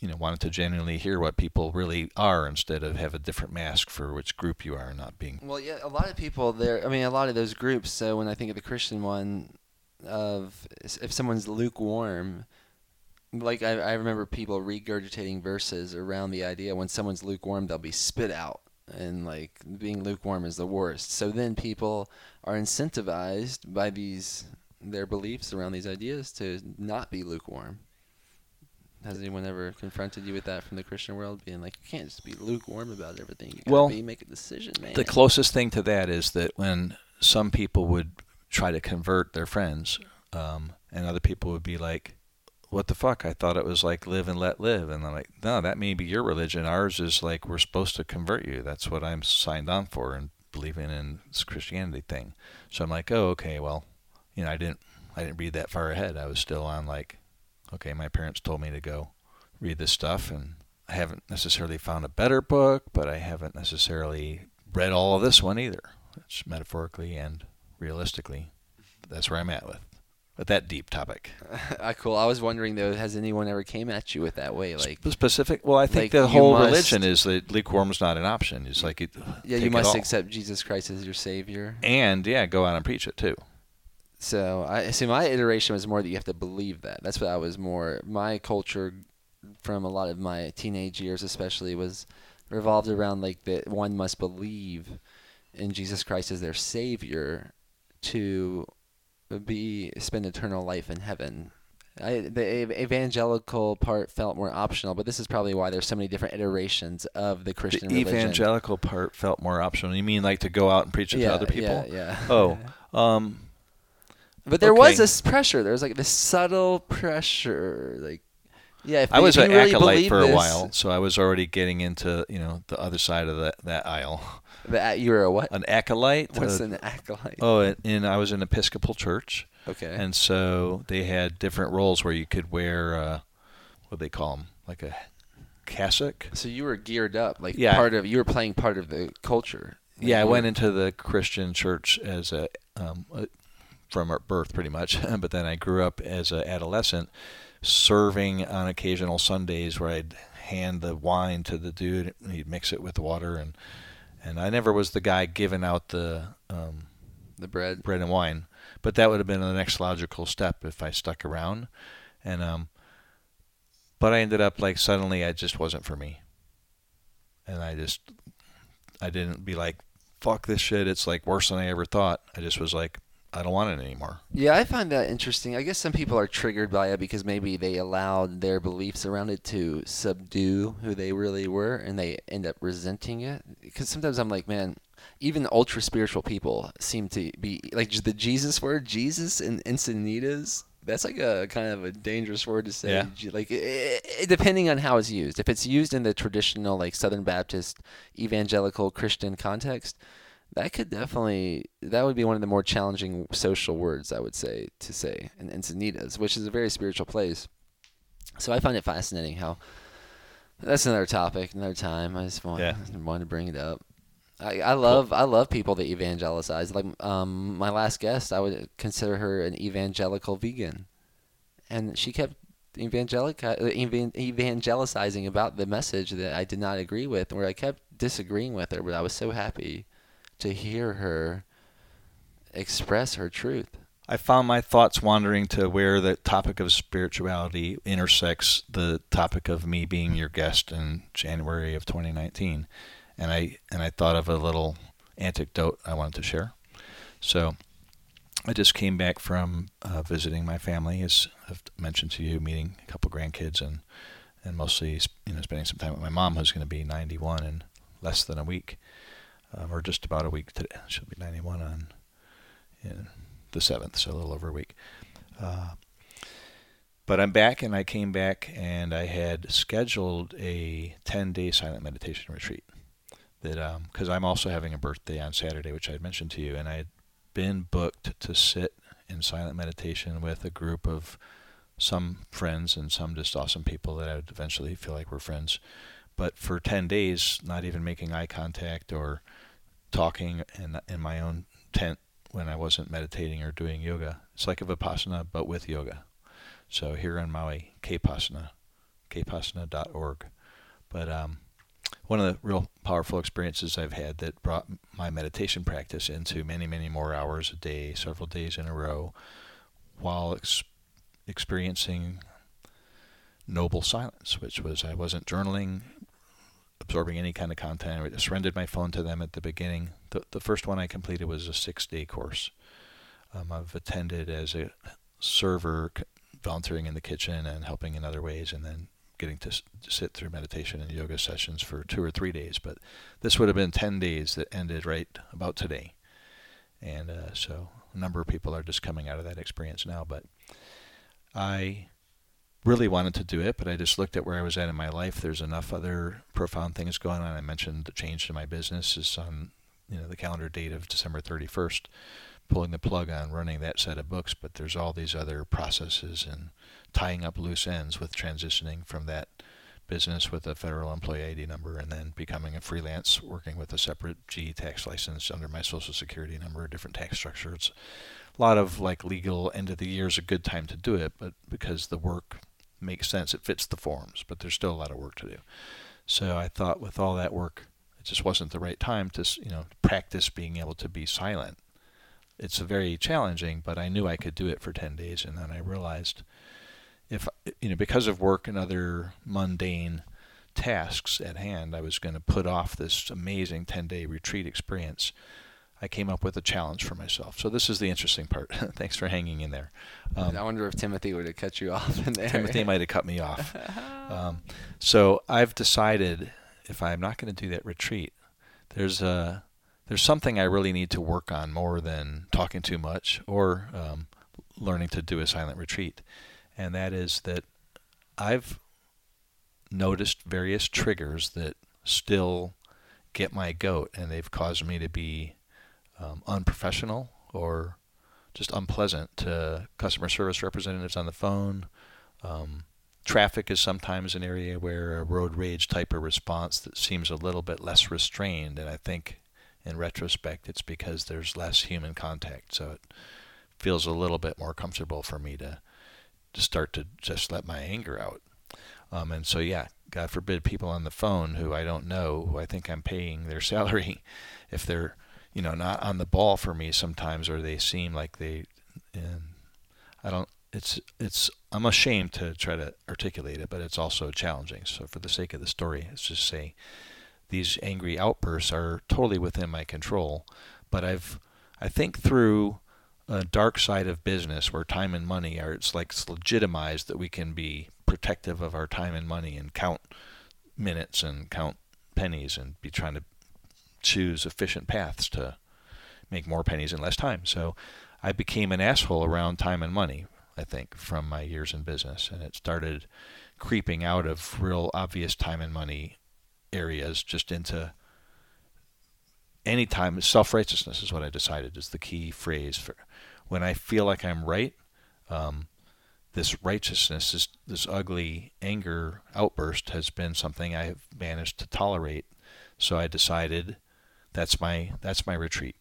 you know wanted to genuinely hear what people really are instead of have a different mask for which group you are, not being. Well, yeah, a lot of people there. I mean, a lot of those groups. So when I think of the Christian one, of if someone's lukewarm, like I, I remember people regurgitating verses around the idea when someone's lukewarm, they'll be spit out, and like being lukewarm is the worst. So then people are incentivized by these their beliefs around these ideas to not be lukewarm. Has anyone ever confronted you with that from the Christian world, being like, you can't just be lukewarm about everything. You gotta Well, be make a decision, man. The closest thing to that is that when some people would try to convert their friends, um, and other people would be like, "What the fuck? I thought it was like live and let live," and I'm like, "No, that may be your religion. Ours is like we're supposed to convert you. That's what I'm signed on for and believing in this Christianity thing." So I'm like, "Oh, okay. Well, you know, I didn't, I didn't read that far ahead. I was still on like, okay, my parents told me to go read this stuff, and I haven't necessarily found a better book, but I haven't necessarily read all of this one either. It's metaphorically and realistically. That's where I'm at with with that deep topic. Ah, cool. I was wondering though, has anyone ever came at you with that way? Like, Sp- specific. Well, I think like the whole must- religion is that lukewarm's not an option. It's like it, yeah, you must accept Jesus Christ as your Savior. and yeah, go out and preach it too. So I see. My iteration was more that you have to believe that. That's what I was more. My culture, from a lot of my teenage years, especially, was revolved around like that one must believe in Jesus Christ as their Savior to be spend eternal life in heaven. I, the evangelical part felt more optional, but this is probably why there's so many different iterations of the Christian religion. the religion. evangelical part felt more optional. You mean like to go out and preach it yeah, to other people? Yeah, yeah. Oh, um, But there was this pressure. There was like this subtle pressure. Like, yeah, if I was an really acolyte for a this- while, so I was already getting into you know the other side of that that aisle. That you were a what? An acolyte. What's uh, an acolyte? Oh, and, I was in Episcopal church, okay. and so they had different roles where you could wear uh, what do they call them, like a cassock. so you were geared up, like Yeah. part of you were playing part of the culture. Like, Yeah, I went into the Christian church as a um, uh, from birth, pretty much. but then I grew up as an adolescent, serving on occasional Sundays where I'd hand the wine to the dude, and he'd mix it with water, and and I never was the guy giving out the um, the bread. bread and wine. But that would have been the next logical step if I stuck around. And um but I ended up like suddenly I just wasn't for me. And I just I didn't be like fuck this shit it's like worse than I ever thought. I just was like I don't want it anymore. Yeah, I find that interesting. I guess some people are triggered by it because maybe they allowed their beliefs around it to subdue who they really were, and they end up resenting it. Because sometimes I'm like, man, even ultra spiritual people seem to be like the Jesus word, Jesus and Encinitas. That's like a kind of a dangerous word to say. Yeah. Like, it, it, depending on how it's used. If it's used in the traditional, like Southern Baptist, evangelical Christian context, that could definitely that would be one of the more challenging social words I would say to say in Encinitas, which is a very spiritual place. So I find it fascinating how that's another topic, another time. I just want, Yeah. wanted to bring it up. I, I love I love people that evangelize. Like um, my last guest, I would consider her an evangelical vegan, and she kept evangelic uh, evangelizing about the message that I did not agree with, where I kept disagreeing with her, but I was so happy to hear her express her truth. I found my thoughts wandering to where the topic of spirituality intersects the topic of me being your guest in January of 2019, and I and I thought of a little anecdote I wanted to share. So, I just came back from uh, visiting my family, as I've mentioned to you, meeting a couple grandkids, and and mostly you know spending some time with my mom, who's going to be 91 in less than a week, um, or just about a week today. She'll be 91 on. The seventh, so a little over a week. Uh, but I'm back, and I came back, and I had scheduled a 10-day silent meditation retreat. That because I'm also having a birthday on Saturday, which I had mentioned to you, and I had been booked to sit in silent meditation with a group of some friends and some just awesome people that I would eventually feel like were friends. But for 10 days, not even making eye contact or talking in in my own tent when I wasn't meditating or doing yoga. It's like a vipassana, but with yoga. So here in Maui, K-Pasana, kpasna.org. But um, one of the real powerful experiences I've had that brought my meditation practice into many, many more hours a day, several days in a row, while ex- experiencing noble silence, which was I wasn't journaling, absorbing any kind of content. I surrendered my phone to them at the beginning. The, the first one I completed was a six day course. Um, I've attended as a server, volunteering in the kitchen and helping in other ways, and then getting to, sit through meditation and yoga sessions for two or three days. But this would have been 10 days that ended right about today. And uh, so a number of people are just coming out of that experience now. But I really wanted to do it, but I just looked at where I was at in my life. There's enough other profound things going on. I mentioned the change in my business is on you know the calendar date of December 31st, pulling the plug on running that set of books. But there's all these other processes and tying up loose ends with transitioning from that business with a federal employee ID number and then becoming a freelance working with a separate G tax license under my social security number, a different tax structure. It's a lot of like legal end of the year is a good time to do it, but because the work makes sense. It fits the forms, but there's still a lot of work to do. So I thought with all that work, it just wasn't the right time to, you know, practice being able to be silent. It's very challenging, but I knew I could do it for 10 days and then I realized if you know because of work and other mundane tasks at hand, I was going to put off this amazing 10-day retreat experience I came up with a challenge for myself. So this is the interesting part. Thanks for hanging in there. Um, I wonder if Timothy would have cut you off in there. Timothy might have cut me off. Um, so I've decided if I'm not going to do that retreat, there's a there's something I really need to work on more than talking too much or um, learning to do a silent retreat, and that is that I've noticed various triggers that still get my goat, and they've caused me to be um, unprofessional or just unpleasant to customer service representatives on the phone. Um, traffic is sometimes an area where a road rage type of response that seems a little bit less restrained, and I think in retrospect it's because there's less human contact, so it feels a little bit more comfortable for me to to start to just let my anger out. Um, and so yeah, God forbid people on the phone who I don't know, who I think I'm paying their salary, if they're you know, not on the ball for me sometimes, or they seem like they, and I don't. It's it's. I'm ashamed to try to articulate it, but it's also challenging. So for the sake of the story, let's just say these angry outbursts are totally within my control. But I've I think through a dark side of business where time and money are it's like it's legitimized that we can be protective of our time and money and count minutes and count pennies and be trying to choose efficient paths to make more pennies in less time. So I became an asshole around time and money, I think, from my years in business. And it started creeping out of real obvious time and money areas just into any time. Self righteousness is what I decided is the key phrase for when I feel like I'm right. Um, this righteousness, this, this ugly anger outburst has been something I have managed to tolerate. So I decided that's my that's my retreat.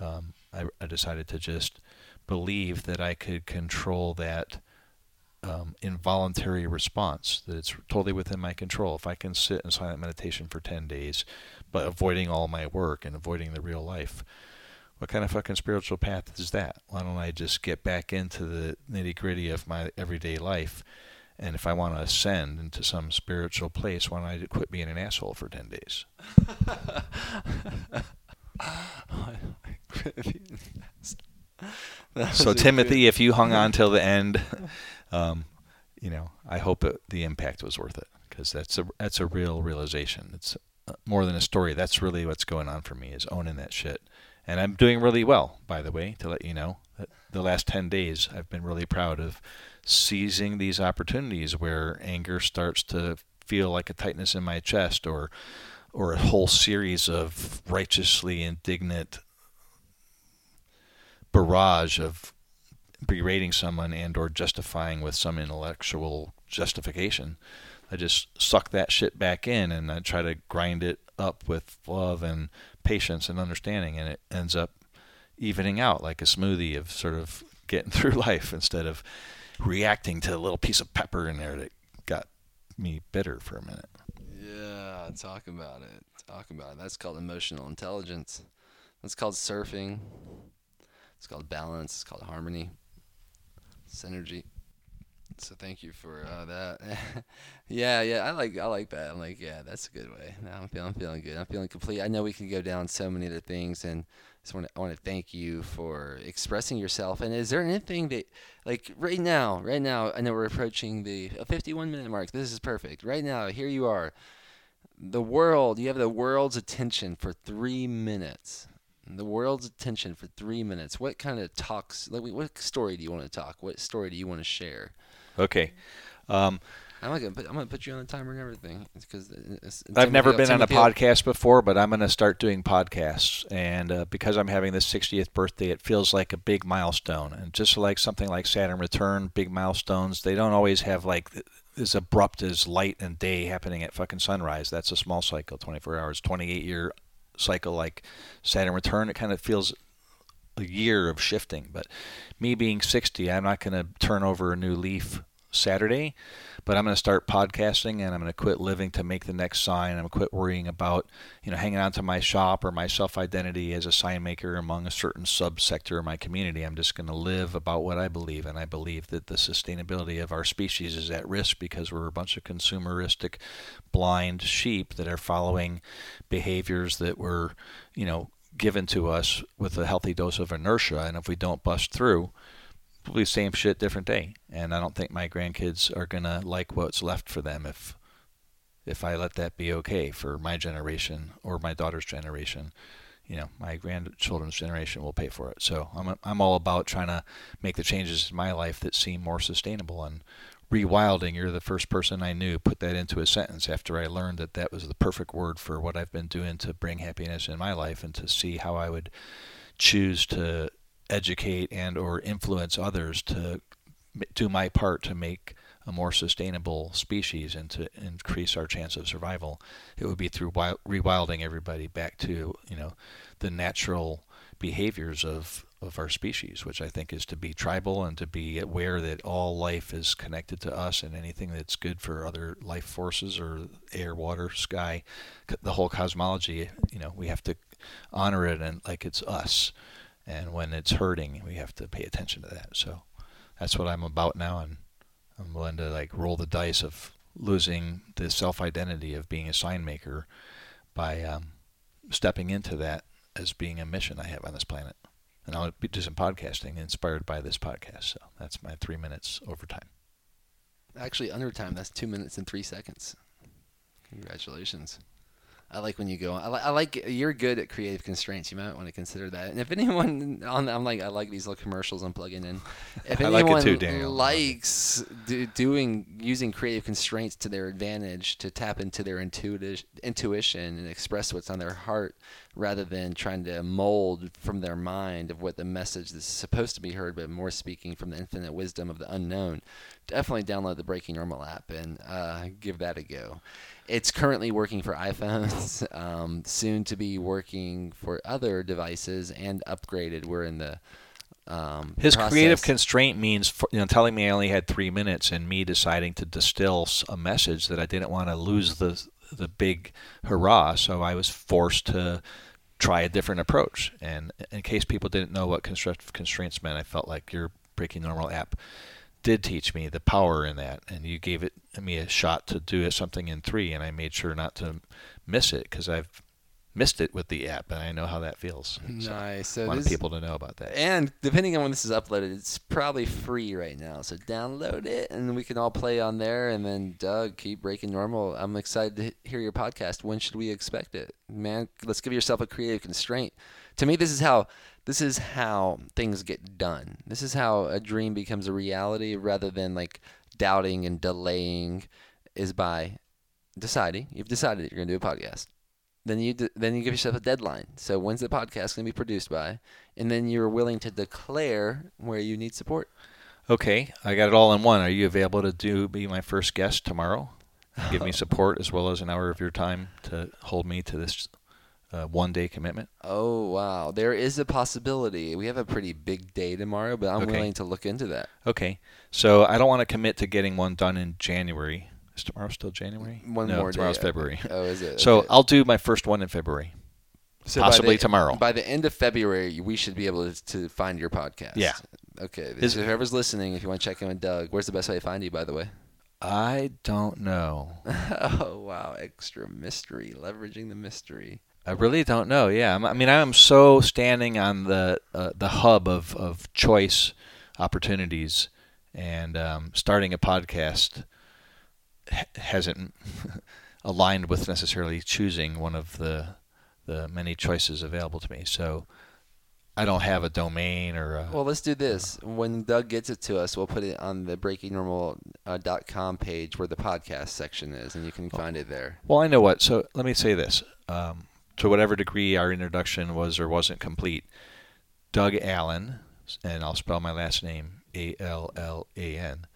Um, I, I, decided to just believe that I could control that um, involuntary response. That it's totally within my control. If I can sit in silent meditation for ten days, but avoiding all my work and avoiding the real life, what kind of fucking spiritual path is that? Why don't I just get back into the nitty gritty of my everyday life? And if I want to ascend into some spiritual place, why don't I quit being an asshole for 10 days? so, Timothy, if you hung on till the end, um, you know, I hope it, the impact was worth it because that's a, that's a real realization. It's uh, more than a story. That's really what's going on for me is owning that shit. And I'm doing really well, by the way, to let you know. That the last 10 days, I've been really proud of seizing these opportunities where anger starts to feel like a tightness in my chest or or a whole series of righteously indignant barrage of berating someone and or justifying with some intellectual justification. I just suck that shit back in and i try to grind it up with love and patience and understanding and it ends up evening out like a smoothie of sort of getting through life instead of reacting to a little piece of pepper in there that got me bitter for a minute. Yeah, talk about it. Talk about it. That's called emotional intelligence. That's called surfing. It's called balance. It's called harmony. Synergy. So thank you for uh, that. yeah, yeah, I like I like that. I'm like, yeah, that's a good way. Now I'm feeling I'm feeling good. I'm feeling complete. I know we can go down so many other things, and to I want to thank you for expressing yourself. And is there anything that, like right now, right now, I know we're approaching the 51 minute mark. This is perfect. Right now, here you are. The world, you have the world's attention for three minutes the world's attention for three minutes. What kind of talks? Like, what story do you want to talk? What story do you want to share? Okay. Um, I'm gonna put I'm gonna put you on the timer and everything. Because I've never been on a podcast before, but I'm gonna start doing podcasts, and uh, because I'm having this 60th birthday, it feels like a big milestone, and just like something like Saturn Return, big milestones, they don't always have like as abrupt as light and day happening at fucking sunrise. That's a small cycle, 24 hours, 28 year cycle like Saturn return, it kind of feels a year of shifting. But me being 60, I'm not going to turn over a new leaf Saturday, but I'm going to start podcasting and I'm going to quit living to make the next sign. I'm going to quit worrying about, you know, hanging on to my shop or my self-identity as a sign maker among a certain subsector of my community. I'm just going to live about what I believe, and I believe that the sustainability of our species is at risk because we're a bunch of consumeristic, blind sheep that are following behaviors that were, you know, given to us with a healthy dose of inertia, and if we don't bust through probably same shit, different day. And I don't think my grandkids are gonna like what's left for them if if I let that be okay for my generation or my daughter's generation. You know, my grandchildren's generation will pay for it. So I'm I'm all about trying to make the changes in my life that seem more sustainable. And rewilding, you're the first person I knew put that into a sentence after I learned that that was the perfect word for what I've been doing to bring happiness in my life and to see how I would choose to educate and or influence others to do my part to make a more sustainable species and to increase our chance of survival, it would be through wild, rewilding everybody back to you know the natural behaviors of of our species, which I think is to be tribal and to be aware that all life is connected to us and anything that's good for other life forces or air, water, sky, the whole cosmology. You know, we have to honor it and like it's us and when it's hurting, we have to pay attention to that. So that's what I'm about now, and I'm willing to like roll the dice of losing the self-identity of being a sign maker by um, stepping into that as being a mission I have on this planet. And I'll be do some podcasting inspired by this podcast. So that's my three minutes overtime. Actually, under time. That's two minutes and three seconds. Congratulations. I like when you go. I, li- I like you're good at creative constraints. You might want to consider that. And if anyone on, I'm like I like these little commercials I'm plugging in. If anyone like too, likes do, doing using creative constraints to their advantage to tap into their intuitive intuition and express what's on their heart, rather than trying to mold from their mind of what the message is supposed to be heard, but more speaking from the infinite wisdom of the unknown, definitely download the Breaking Normal app and uh, give that a go. It's currently working for iPhones, um, soon to be working for other devices and upgraded. We're in the um, his process. creative constraint means for, you know telling me I only had three minutes and me deciding to distill a message that I didn't want to lose the the big hurrah. So I was forced to try a different approach. And in case people didn't know what constructive constraints meant, I felt like your Breaking Normal app did teach me the power in that, and you gave it me a shot to do something in three, and I made sure not to miss it because I've missed it with the app, and I know how that feels. Nice. So, so I want people to know about that. And depending on when this is uploaded, it's probably free right now. So download it, and we can all play on there. And then Doug, keep breaking normal. I'm excited to hear your podcast. When should we expect it, man? Let's give yourself a creative constraint. To me, this is how this is how things get done. This is how a dream becomes a reality rather than like doubting and delaying is by deciding. You've decided that you're going to do a podcast. Then you d- then you give yourself a deadline. So when's the podcast going to be produced by? And then you're willing to declare where you need support. Okay, I got it all in one. Are you available to do be my first guest tomorrow? Give me support as well as an hour of your time to hold me to this uh, one day commitment? Oh wow, there is a possibility. We have a pretty big day tomorrow, but I'm okay. willing to look into that. Okay, so I don't want to commit to getting one done in January Is tomorrow still January? One no, more tomorrow's day. February. Oh, is it? So Okay. I'll do my first one in February. So by possibly the- tomorrow. By the end of February, we should be able to, to find your podcast. Yeah. Okay. Is- so whoever's listening, if you want to check in with Doug, where's the best way to find you, by the way? I don't know. oh, wow. Extra mystery. Leveraging the mystery. I really don't know. Yeah, I'm- I mean, I'm so standing on the uh, the hub of, of choice opportunities, and um, starting a podcast hasn't aligned with necessarily choosing one of the the many choices available to me. So I don't have a domain or a, Well, let's do this. When Doug gets it to us, we'll put it on the breakingnormal.com page where the podcast section is, and you can find it there. Well, I know what. So let me say this. Um, to whatever degree our introduction was or wasn't complete, Doug Allan, and I'll spell my last name A L L A N.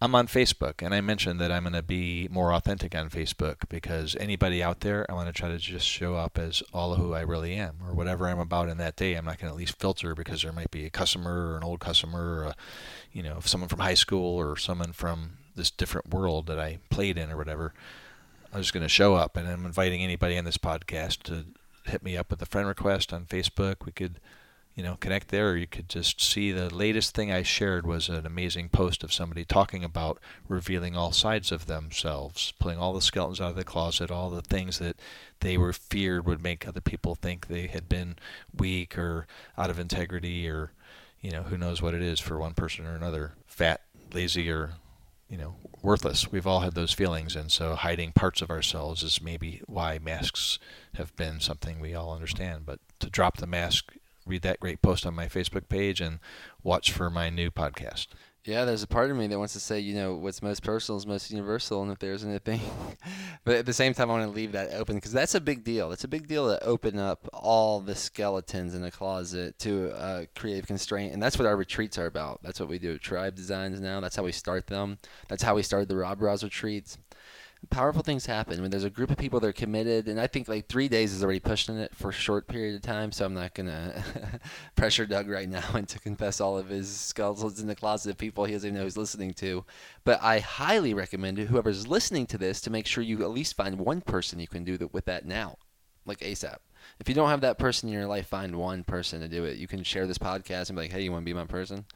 I'm on Facebook, and I mentioned that I'm going to be more authentic on Facebook because anybody out there, I want to try to just show up as all who I really am, or whatever I'm about in that day. I'm not going to at least filter because there might be a customer or an old customer, or a, you know, someone from high school or someone from this different world that I played in or whatever. I'm just going to show up, and I'm inviting anybody on this podcast to hit me up with a friend request on Facebook. We could, you know, connect there, or you could just see the latest thing I shared was an amazing post of somebody talking about revealing all sides of themselves, pulling all the skeletons out of the closet, all the things that they were feared would make other people think they had been weak or out of integrity, or you know, who knows what it is for one person or another, fat, lazy, or you know, worthless. We've all had those feelings, and so hiding parts of ourselves is maybe why masks have been something we all understand. But to drop the mask, read that great post on my Facebook page, and watch for my new podcast. Yeah, there's a part of me that wants to say, you know, what's most personal is most universal, and if there's anything, but at the same time, I want to leave that open because that's a big deal. It's a big deal to open up all the skeletons in the closet to uh, creative constraint, and that's what our retreats are about. That's what we do. at Tribe Designs now. That's how we start them. That's how we started the Raw Bros retreats. Powerful things happen when there's a group of people that are committed, and I think like three days is already pushing it for a short period of time. So I'm not gonna pressure Doug right now and to confess all of his skeletons in the closet of people he doesn't even know he's listening to. But I highly recommend to whoever's listening to this to make sure you at least find one person you can do that with that now, like ASAP. If you don't have that person in your life, find one person to do it. You can share this podcast and be like, "Hey, you want to be my person?"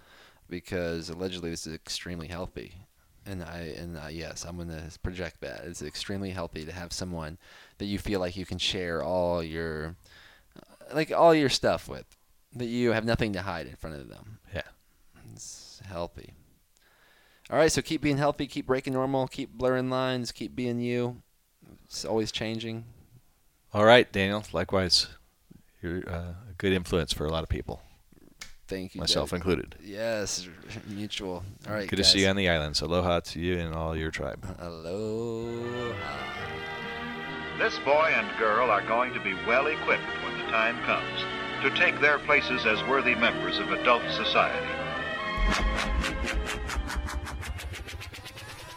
Because allegedly this is extremely healthy and I and uh, yes, I'm gonna project that. It's extremely healthy to have someone that you feel like you can share all your, uh, like all your stuff with, that you have nothing to hide in front of them. Yeah. It's healthy. All right, so keep being healthy, keep breaking normal, keep blurring lines, keep being you. It's always changing. All right, Daniel. Likewise, you're uh, a good influence for a lot of people, Thank you. myself Doug. included. Yes, mutual. All right. Good to see you on the islands. Aloha to you and all your tribe. Aloha. This boy and girl are going to be well equipped when the time comes to take their places as worthy members of adult society.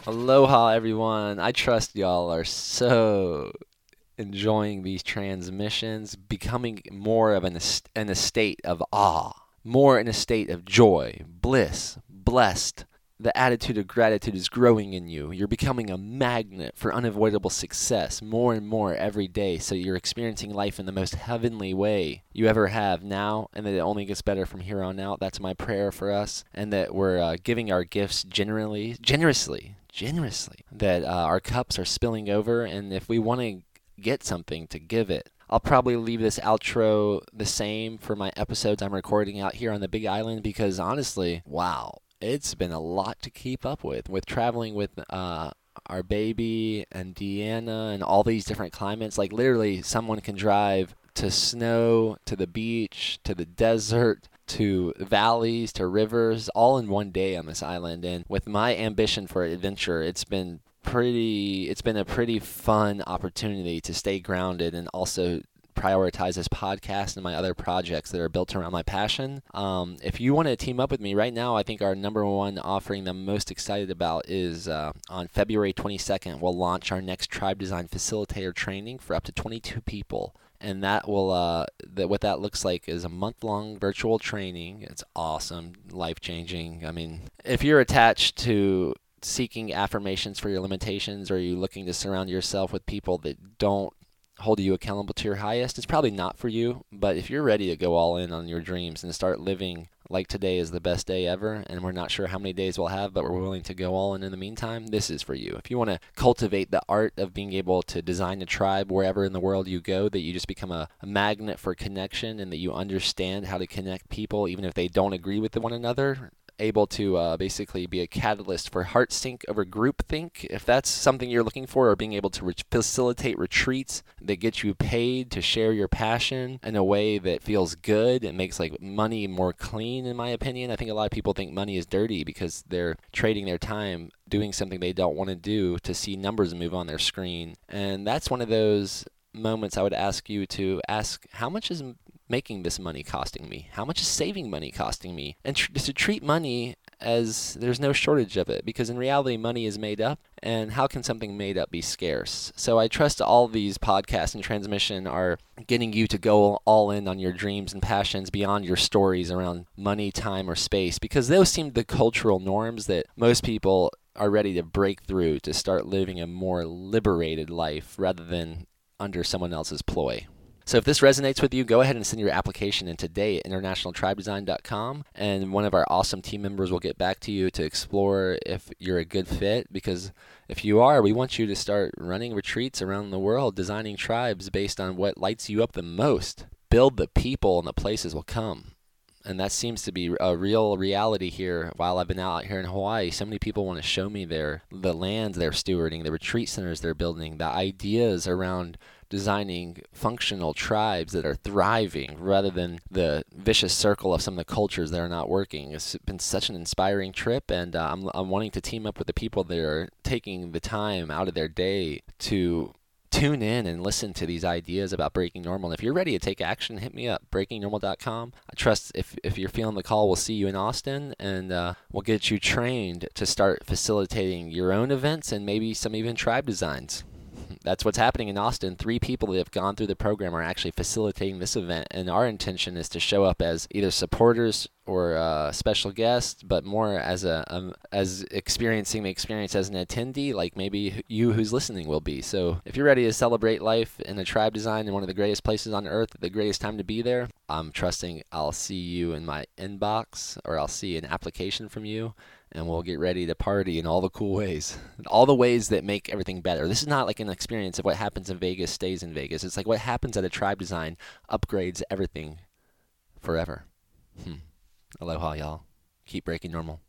Aloha, everyone. I trust y'all are so enjoying these transmissions, becoming more of an, est- in a state of awe, more in a state of joy, bliss, blessed. The attitude of gratitude is growing in you. You're becoming a magnet for unavoidable success more and more every day. So you're experiencing life in the most heavenly way you ever have now, and that it only gets better from here on out. That's my prayer for us, and that we're uh, giving our gifts generally, generously, generously. That uh, our cups are spilling over, and if we want to get something to give it. I'll probably leave this outro the same for my episodes I'm recording out here on the Big Island because honestly, wow, it's been a lot to keep up with. With traveling with uh, our baby and Deanna and all these different climates, like literally, someone can drive to snow, to the beach, to the desert, to valleys, to rivers, all in one day on this island. And with my ambition for adventure, it's been pretty it's been a pretty fun opportunity to stay grounded and also prioritize this podcast and my other projects that are built around my passion. Um, if you want to team up with me right now, I think our number one offering that I'm most excited about is uh, on February 22nd. We'll launch our next Tribe Design Facilitator training for up to 22 people. And that will, uh, that what that looks like is a month long virtual training. It's awesome, life changing. I mean, if you're attached to seeking affirmations for your limitations or are you looking to surround yourself with people that don't hold you accountable to your highest, it's probably not for you. But if you're ready to go all in on your dreams and start living like today is the best day ever, and we're not sure how many days we'll have, but we're willing to go all in in the meantime, this is for you. If you want to cultivate the art of being able to design a tribe wherever in the world you go, that you just become a, a magnet for connection and that you understand how to connect people even if they don't agree with one another, able to uh, basically be a catalyst for heart sync over group think. If that's something you're looking for, or being able to re- facilitate retreats that get you paid to share your passion in a way that feels good, it makes like money more clean, in my opinion. I think a lot of people think money is dirty because they're trading their time doing something they don't want to do to see numbers move on their screen. And that's one of those moments I would ask you to ask how much is making this money costing me? How much is saving money costing me? And tr- to treat money as there's no shortage of it because in reality money is made up and how can something made up be scarce so i trust all these podcasts and transmission are getting you to go all in on your dreams and passions beyond your stories around money time or space because those seem the cultural norms that most people are ready to break through to start living a more liberated life rather than under someone else's ploy so if this resonates with you, go ahead and send your application in today at internationaltribedesign.com, and one of our awesome team members will get back to you to explore if you're a good fit. Because if you are, we want you to start running retreats around the world, designing tribes based on what lights you up the most. Build the people, and the places will come and that seems to be a real reality here while I've been out here in Hawaii. So many people want to show me their the lands they're stewarding, the retreat centers they're building, the ideas around designing functional tribes that are thriving rather than the vicious circle of some of the cultures that are not working. It's been such an inspiring trip, and uh, I'm, I'm wanting to team up with the people that are taking the time out of their day to tune in and listen to these ideas about breaking normal. And if you're ready to take action, hit me up, breakingnormal.com. I trust if, if you're feeling the call, we'll see you in Austin and uh, we'll get you trained to start facilitating your own events and maybe some even tribe designs that's what's happening in Austin. Three people that have gone through the program are actually facilitating this event, and our intention is to show up as either supporters or uh, special guests, but more as a um, as experiencing the experience as an attendee, like maybe you who's listening will be. So if you're ready to celebrate life in a tribe design in one of the greatest places on earth, the greatest time to be there, I'm trusting I'll see you in my inbox or I'll see an application from you and we'll get ready to party in all the cool ways, all the ways that make everything better. This is not like an experience of what happens in Vegas stays in Vegas. It's like what happens at a tribe design upgrades everything forever. Hmm. Aloha, y'all. Keep breaking normal.